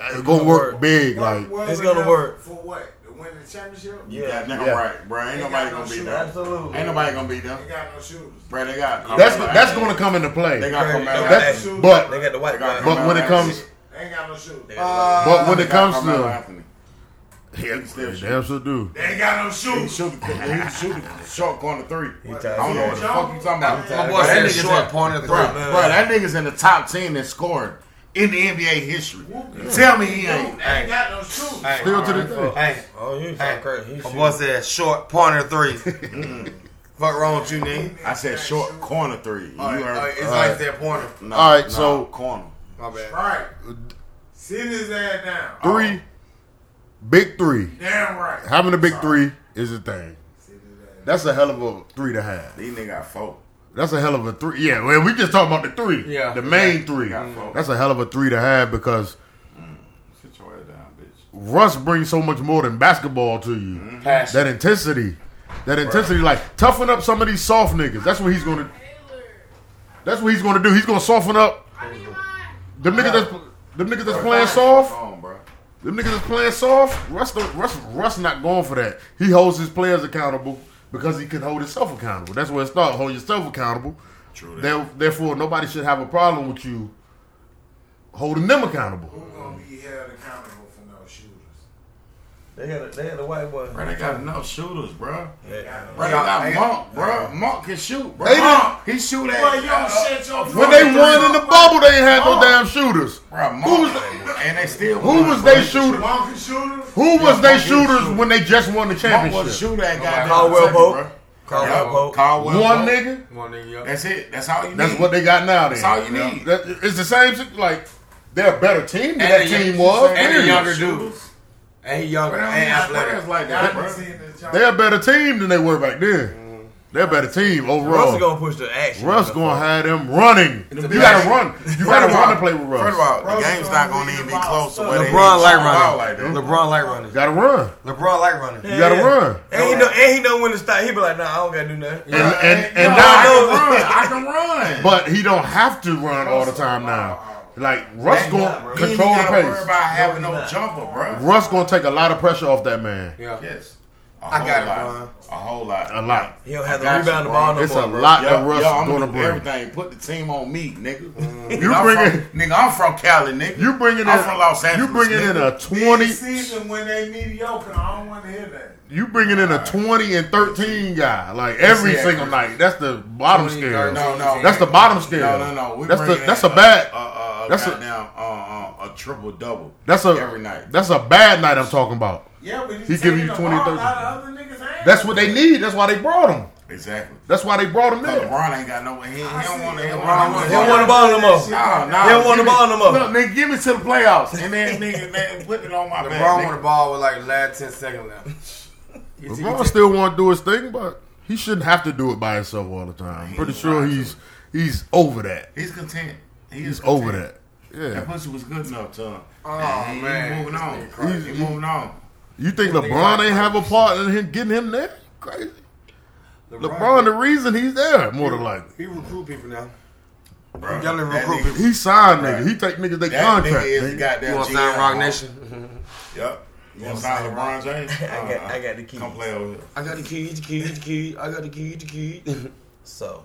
It's gonna work work. big, like It's gonna work. For what? To win the championship? Yeah, damn Yeah. right, bro. Ain't They nobody no gonna beat shooters. them. Absolutely. Ain't nobody gonna beat them. They got no shooters. Bro, they got. that's that's gonna come into play. They got They Carmelo got Anthony. that- But They got the white They got guy. but when it comes, They ain't got no shooters. They got but when it comes Carmelo to, Anthony. yeah, still shoot. damn sure do. They ain't got no He shooters. shoot the shoot the short corner three. I don't know what the fuck you talking about. My boy Bro, that nigga's short in- pointer three. bro, that nigga's in the top ten that scored in the NBA history. Tell me he ain't. They ain't got no shooters. Hey, Still to this day. hey, Oh, you Hey, sound crazy. He my boy said short pointer three. Fuck wrong with you, nigga? I said short corner three. You Uh, heard? it's like that pointer. No, All right, no, so- corner. My bad. Right. Sit his ass down. Three, big three. Damn right. Having a big three is a thing. That's a hell of a three to have. These niggas got four. That's a hell of a three. Yeah, well, we just talking about the three. Yeah. the main three. That's a hell of a three to have because mm. Sit your ass down, bitch. Russ brings so much more than basketball to you. Mm-hmm. Passion. That intensity, that intensity, like toughen up some of these soft niggas. That's what he's gonna. That's what he's gonna do. He's gonna soften up the niggas that's the niggas that's playing soft. The niggas that's playing soft. Russ, Russ, Russ not going for that. He holds his players accountable because he can hold himself accountable. That's where it starts. Hold yourself accountable. True that. Therefore, nobody should have a problem with you holding them accountable. Who gonna be held accountable for no shooters? They had a, they had a white boy. Bro, they got enough shooters, bro. Yeah. Bro, they got Monk, bro. Monk can shoot, bro. They Monk, he shoot at. Boy, you don't uh, your When they won in the bubble, they ain't had no damn shooters. Bro, Who Monk, was, and they still. who won, was bro. they shooters? Monkey shooters? Who was Yeah, they shooters shooter. when they just won the Monk was a championship? shooter at goddamn Caldwell Pope. bro. Caldwell Caldwell One Pope. nigga. One nigga, yeah. That's it. That's all you need. That's what they got now. Then. That's all you Yeah. need. That- it's the same. Like they're a better team than And that team was. and the younger dude. And he younger Bro, they don't and have athletic. players like Y'all that, been bro. seeing this jump. They're a better team than they were back then. They're a better team overall. Russ overall. gonna push the action. Russ gonna have them running. You gotta run. You gotta run to play with Russ. First of all, the Russ game's not gonna even be close to stuff. where they LeBron need like running. like that. LeBron like running. Gotta run. LeBron like running. You gotta run. And he know, and he know when to stop. He be like, Nah, I don't gotta do nothing. And and, and No, now, I can run. I can run. but he don't have to run all the time now. Like Russ Ain't gonna not, bro. He ain't control the gotta worry pace. about having No, no jumper, bro. Russ gonna take a lot of pressure off that man. Yeah. Yes. A I whole got it, lot. Bron. A whole lot. A lot. He don't have I to rebound the ball no It's more. a bro. lot Yo, that Russ yo, I'm is gonna gonna do bring. everything. Put the team on me, nigga. Mm. Nigga, You I'm bringing- from, nigga, I'm from Cali, nigga. You bringing I'm in from Los Angeles. you bringing in a twenty. season when they mediocre, I don't want to hear that. You bringing in a twenty and thirteen guy like every single night. That's the bottom scale. No, no. That's the bottom scale. No, no, no. We That's the that's in a bad. That's a- goddamn, uh, uh, a triple double. That's a every night. That's a bad night. I'm talking about. Yeah, but He giving you 20, 20, 30. 30. That's what they need. That's why they brought him. Exactly. That's why they brought him Cause there. LeBron ain't got no. He, he don't want to. He don't want He don't want the ball no more. No, no. He don't want the give me- ball no more. Look, nigga, give me to the playoffs, and then nigga, man, put it on my back. LeBron nigga. want the ball with like last ten seconds left. You see- you LeBron still want to do his thing, but he shouldn't have to do it by himself all the time. I'm pretty sure he's he's over that. He's content. He He's is over that. Yeah. That pussy was good enough to him. Oh, And he, man. Moving on. This nigga crazy. He moving on. You think LeBron ain't have a part in him getting him there? Crazy. LeBron, the reason he's there, more than likely. He recruit people now. Bro, He gotta recruit nigga- people. He signed Right. niggas. He take niggas they That contract. nigga is nigga. goddamn You want to sign Roc bro. Nation? Yep. You want to sign LeBron James? I got, I got the key. Come play over here. I got the key, the key, the key. I got the key, the key. So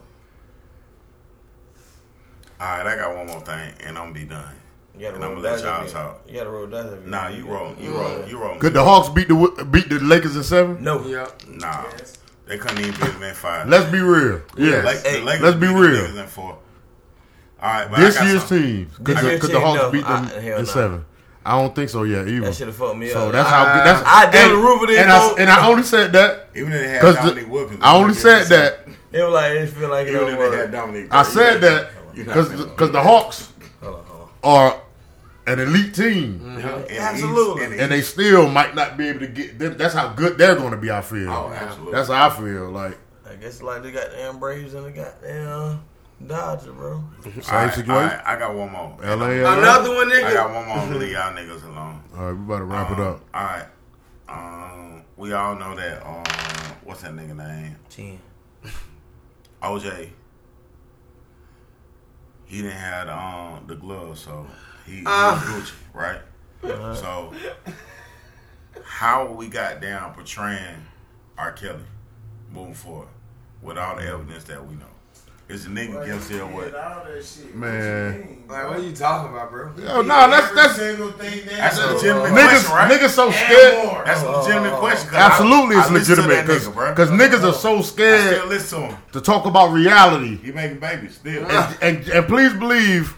All right, I got one more thing, and I'm gonna be done. you gotta And I'm gonna let dice y'all talk. You gotta roll dice. if Nah, you roll. You roll. You roll. Could the Hawks beat the beat the Lakers in seven? No. yeah. Nah, they couldn't even beat them in five. Let's be real. Yeah. Like, the Hey, let's be beat the real. in four. All right, but this I got year's something. team. Could This the, could the Hawks no. beat them I- in no. seven? I don't think so yet either. That should have fucked me So up. So that's how. Uh, That's I damn and, the roof of this and I, and I only said that Even if they had because Dominique Wilkins, I only said that. It was like it feel like it Even don't if they had work. Dominique, I said that You're not because finna- because the Hawks Hold on, hold are an elite team, In the East- Absolutely. in the and they still might not be able to get. them- That's how good they're going to be. I feel. Oh, absolutely. That's how I feel. Like. I guess like they got damn Braves and they got damn Dodgers, bro. same All right, situation. all right, I got one more. LA, LA. Another one, nigga. I got one more. I'm gonna leave y'all niggas alone. All right, we about to wrap it Um, up. All right. Um, we all know that. Um, what's that nigga name? Ten. OJ. He didn't have um, the gloves, so he, he was Gucci, right? So, how we got down portraying R. Kelly moving forward with all the evidence that we know? Is the nigga guilty of what? All that shit. Man. What mean? Like, what are you talking about, bro? Yo, no, that's Every that's single thing they That's a legitimate niggas. question, right? Niggas so And scared. more. That's a legitimate oh, oh, oh. question. Absolutely, I, it's I legitimate that nigga, because niggas are so I still scared listen to him. to talk about reality. He making babies still. And, and, and please believe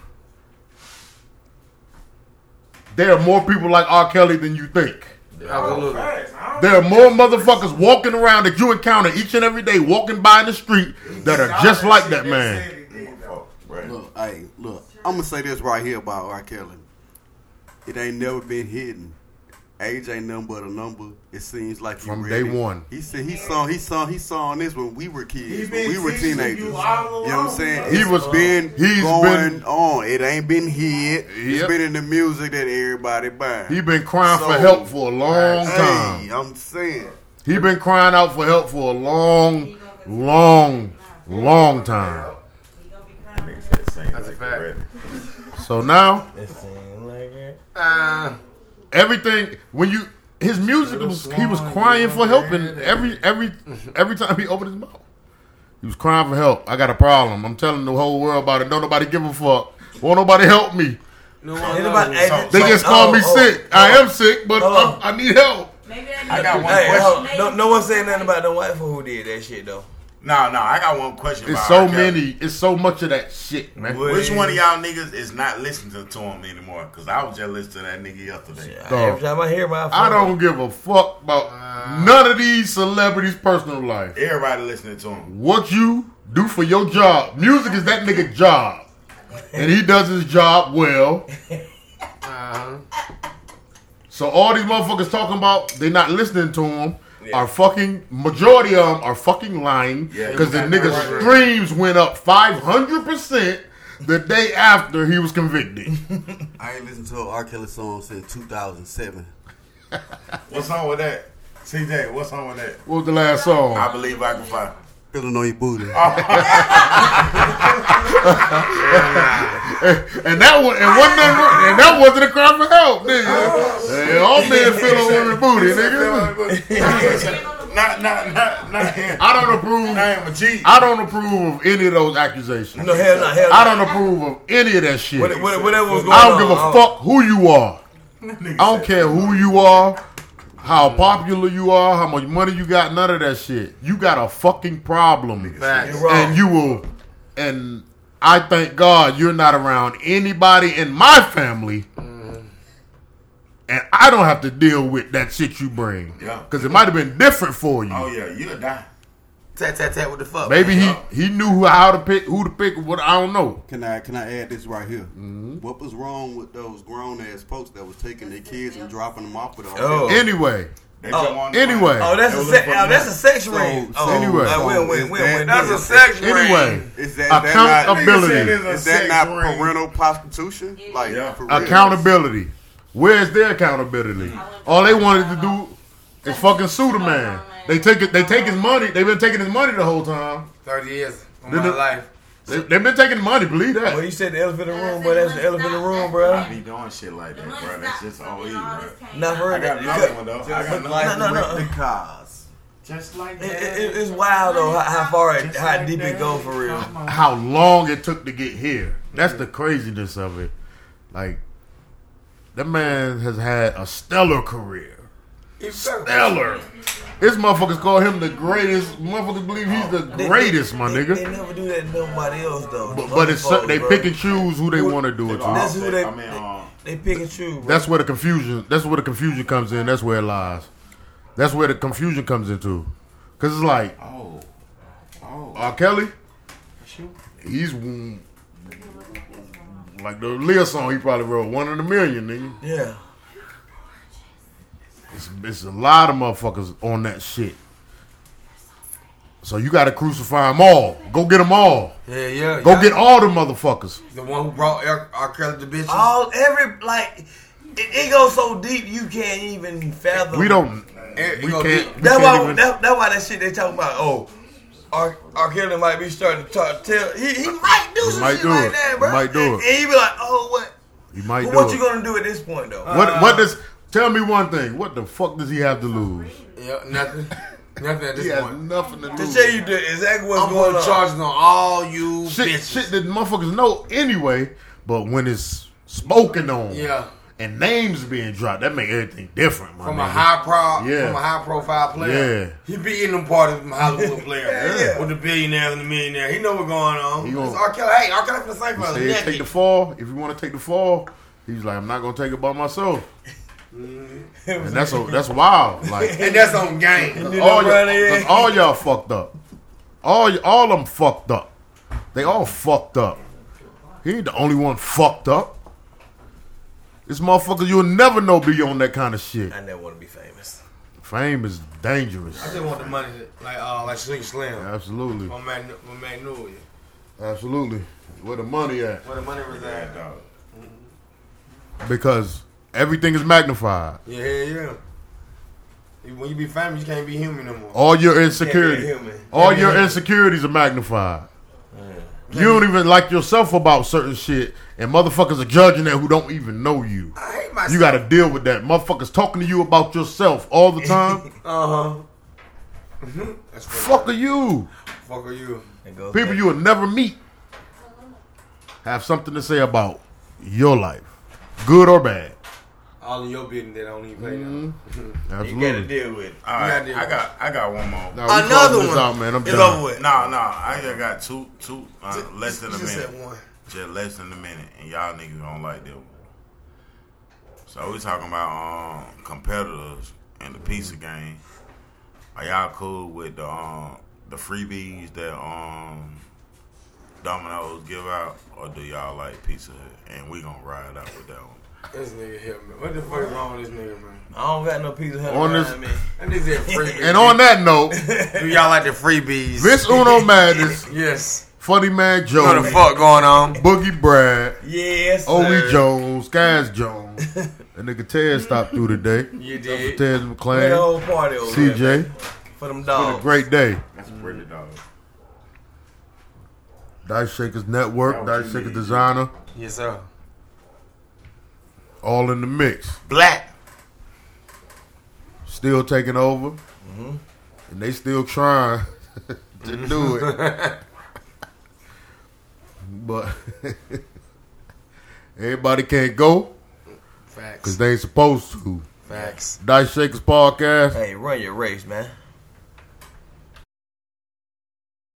there are more people like R. Kelly than you think. Absolutely. Oh, facts. I don't There are more motherfuckers walking around that you encounter each and every day, walking by in the street, that are just like that man. said he did, though. Right. Look, hey, look. I'm gonna say this right here about R. Kelly. It ain't never been hidden. Age ain't nothing but a number. It seems like you From ready. day one. He said he saw he saw he saw on this when we were kids, been when we were teenagers. you You, know what I'm saying? He was- been he's going been- on. It ain't been hid. It's Yep. been in the music that everybody buy. He been crying for help for a long time. I'm saying. He been crying out for help for a long, long, long time. That's a fact. So now It seemed like it. Uh, everything when you his music was he was crying for help and every every every time he opened his mouth. He was crying for help. I got a problem. I'm telling the whole world about it. Don't nobody give a fuck. Won't nobody help me. No one Anybody- knows. hey, They just call oh, me oh, sick. I oh. am sick, but Hold. I, I need help. Maybe that I got one Hey, question. hold, no, no one saying nothing about the wife folk who did that shit though. No, no, I got one question. It's about so many. It's so much of that shit, man. What? Which one of y'all niggas is not listening to, to him anymore? Because I was just listening to that nigga yesterday. Dog. Every time I hear my, I don't give a fuck about uh, none of these celebrities' personal life. Everybody listening to him. What you do for your job. Music is that nigga job. And he does his job well. Uh-huh. So all these motherfuckers talking about they not listening to him are fucking majority of them are fucking lying Yeah, because the you nigga that right. streams went up five hundred percent the day after he was convicted. I ain't listened to an R. Kelly song since 2007. What's wrong with that? CJ, what's wrong with that? What was the last song? I believe I can find. Feeling on your booty. And that one, and one number, and that wasn't a cry for help, nigga. Hey, all men feel on women's booty, nigga. Not, not, not, not him. I don't approve. I am a G. I don't approve of any of those accusations. No hell no hell. I don't approve of any of that shit. What- what- Whatever was going I don't give a I fuck who you are. I don't care who you are, how popular you are, how much money you got, none of that shit. You got a fucking problem. Facts. And you will and I thank God you're not around anybody in my family. Mm-hmm. And I don't have to deal with that shit you bring. Yeah. Because it might have been different for you. Oh yeah, you'll die. Tat tat tat. What the fuck? Maybe he, he knew who- how to pick who to pick what I don't know. Can I can I add this right here? Mm-hmm. What was wrong with those grown ass folks that was taking their kids and dropping them off with a Oh. Anyway, Oh, anyway. Oh, that's a was se- oh, that's a sex So- ring. so- Oh, Anyway. uh, win, win, is win, that- That's a That's sex ring. anyway, Is that, is that accountability. Nigga said it's not is sex that not ring. parental prostitution? Like Yeah. for accountability. Where's their accountability? All they wanted to do is fucking sue the man. They take it. They take his money. They've been taking his money the whole time. Thirty years of Did my life. They, they've been taking money. Believe that. Well, you said the elephant in the room, boy. That's the elephant in the room, bro. I be doing shit like that, bro. That's just all he, bro. Not for I real. got another one though. I got another like No, no, no. cars. Just like that. it, it's wild though how, how far, it, how like deep it go for real. How long it took to get here. That's the craziness of it. Like that man has had a stellar career. Stellar. His motherfuckers call him the greatest. Motherfuckers believe he's the They- greatest, my they, nigga. They never do that to nobody else though. But, but it's other they folks, pick and choose who they want to do it to. That's who they- I mean, um, They pick and choose. Bro. That's where the confusion. That's where the confusion comes in. That's where it lies. That's where the confusion comes into. Cause it's like oh, oh, R. Kelly. He's mm, like the Aaliyah song he probably wrote one in a million, nigga. yeah. It's, it's a lot of motherfuckers on that shit. So you got to crucify them all. Go get them all. Yeah, yeah. Go yeah. get all the motherfuckers. the one who brought R. R. Kelly to bitches. All every like it, it goes so deep you can't even fathom. We don't. It- it We can't. We That's can't why. even, That, that's why that shit they talking about. Oh, R. R. Kelly might be starting to talk. Tell he, he might do He some might shit do like it. that, He bro. might do it. And he be like, oh, what? you might But do what it. you gonna do at this point though? what? What does? Tell me one thing. What the fuck does he have to lose? Yeah, nothing. nothing at He this has point. nothing to do. to lose. tell you the, exactly what's I'm going putting on. charges on all you shit, bitches. shit that motherfuckers know anyway. But when it's spoken on, Yeah. and names being dropped, that make everything different, my From nigga. a high pro, Yeah. from a high profile player. Yeah. He be in them parties with Hollywood player, Yeah. With the billionaires and the millionaires. He know what's going on. He gonna- It's R. Kelly. Hey, R. Kelly for the same He for take the fall. If you want to take the fall, he's like, I'm not gonna take it by myself. And that's a, that's wild. Like And that's on game. All, know, y'all, brother, yeah. 'cause all y'all fucked up. All y- all of them fucked up. They all fucked up. He ain't the only one fucked up. This motherfucker you'll never know be on that kind of shit. I never want to be famous. Fame is dangerous. I just want the money, like uh, like Sling Slim Absolutely. on Mag- on Magnolia. Absolutely. Where the money at? Where the money was at, dog. Because everything is magnified. Yeah, yeah, yeah. When you be famous, you can't be human no more. All your insecurities. human. All Can't your human. insecurities are magnified. You don't even like yourself about certain shit, and motherfuckers are judging that who don't even know you. I hate myself. You got to deal with that. Motherfuckers talking to you about yourself all the time. Uh huh. That's Fuck are you? Fuck are you? People back. you will never meet have something to say about your life, good or bad. All in your business that I don't even pay now. You gotta deal with it. All right, gotta do I got I got one more. Now, Another one. out, man. I'm It's done. over with. No, no, I just got two, two, uh, less than a You just minute. said one. Just less than a minute, and y'all niggas don't like that one. So we talking about um, competitors in the pizza game. Are y'all cool with the um, the freebies that um, Domino's give out, or do y'all like Pizza And we gonna ride out with that one. This nigga here, man. What the fuck is wrong with this nigga, man? I don't got no pizza hut On this- me. That nigga said free. And on that note, do y'all like the freebies? Vince Uno Madness, Yes. Funny Man You What the fuck going on? Boogie Brad, Yes. Owie. Jones, Kaz Jones. That nigga Ted stopped through today. You Ted did. Where the McClain, whole party over there, CJ. man, for them Been a dogs. great day. That's a pretty dog. Dice Shakers Network, That Dice you Shakers. Designer, Yes, sir. All in the mix. Black. Still taking over. Mm-hmm. And they still trying to do it. but everybody can't go because they ain't supposed to. Facts. Dice Shakers Podcast. Hey, run your race, man.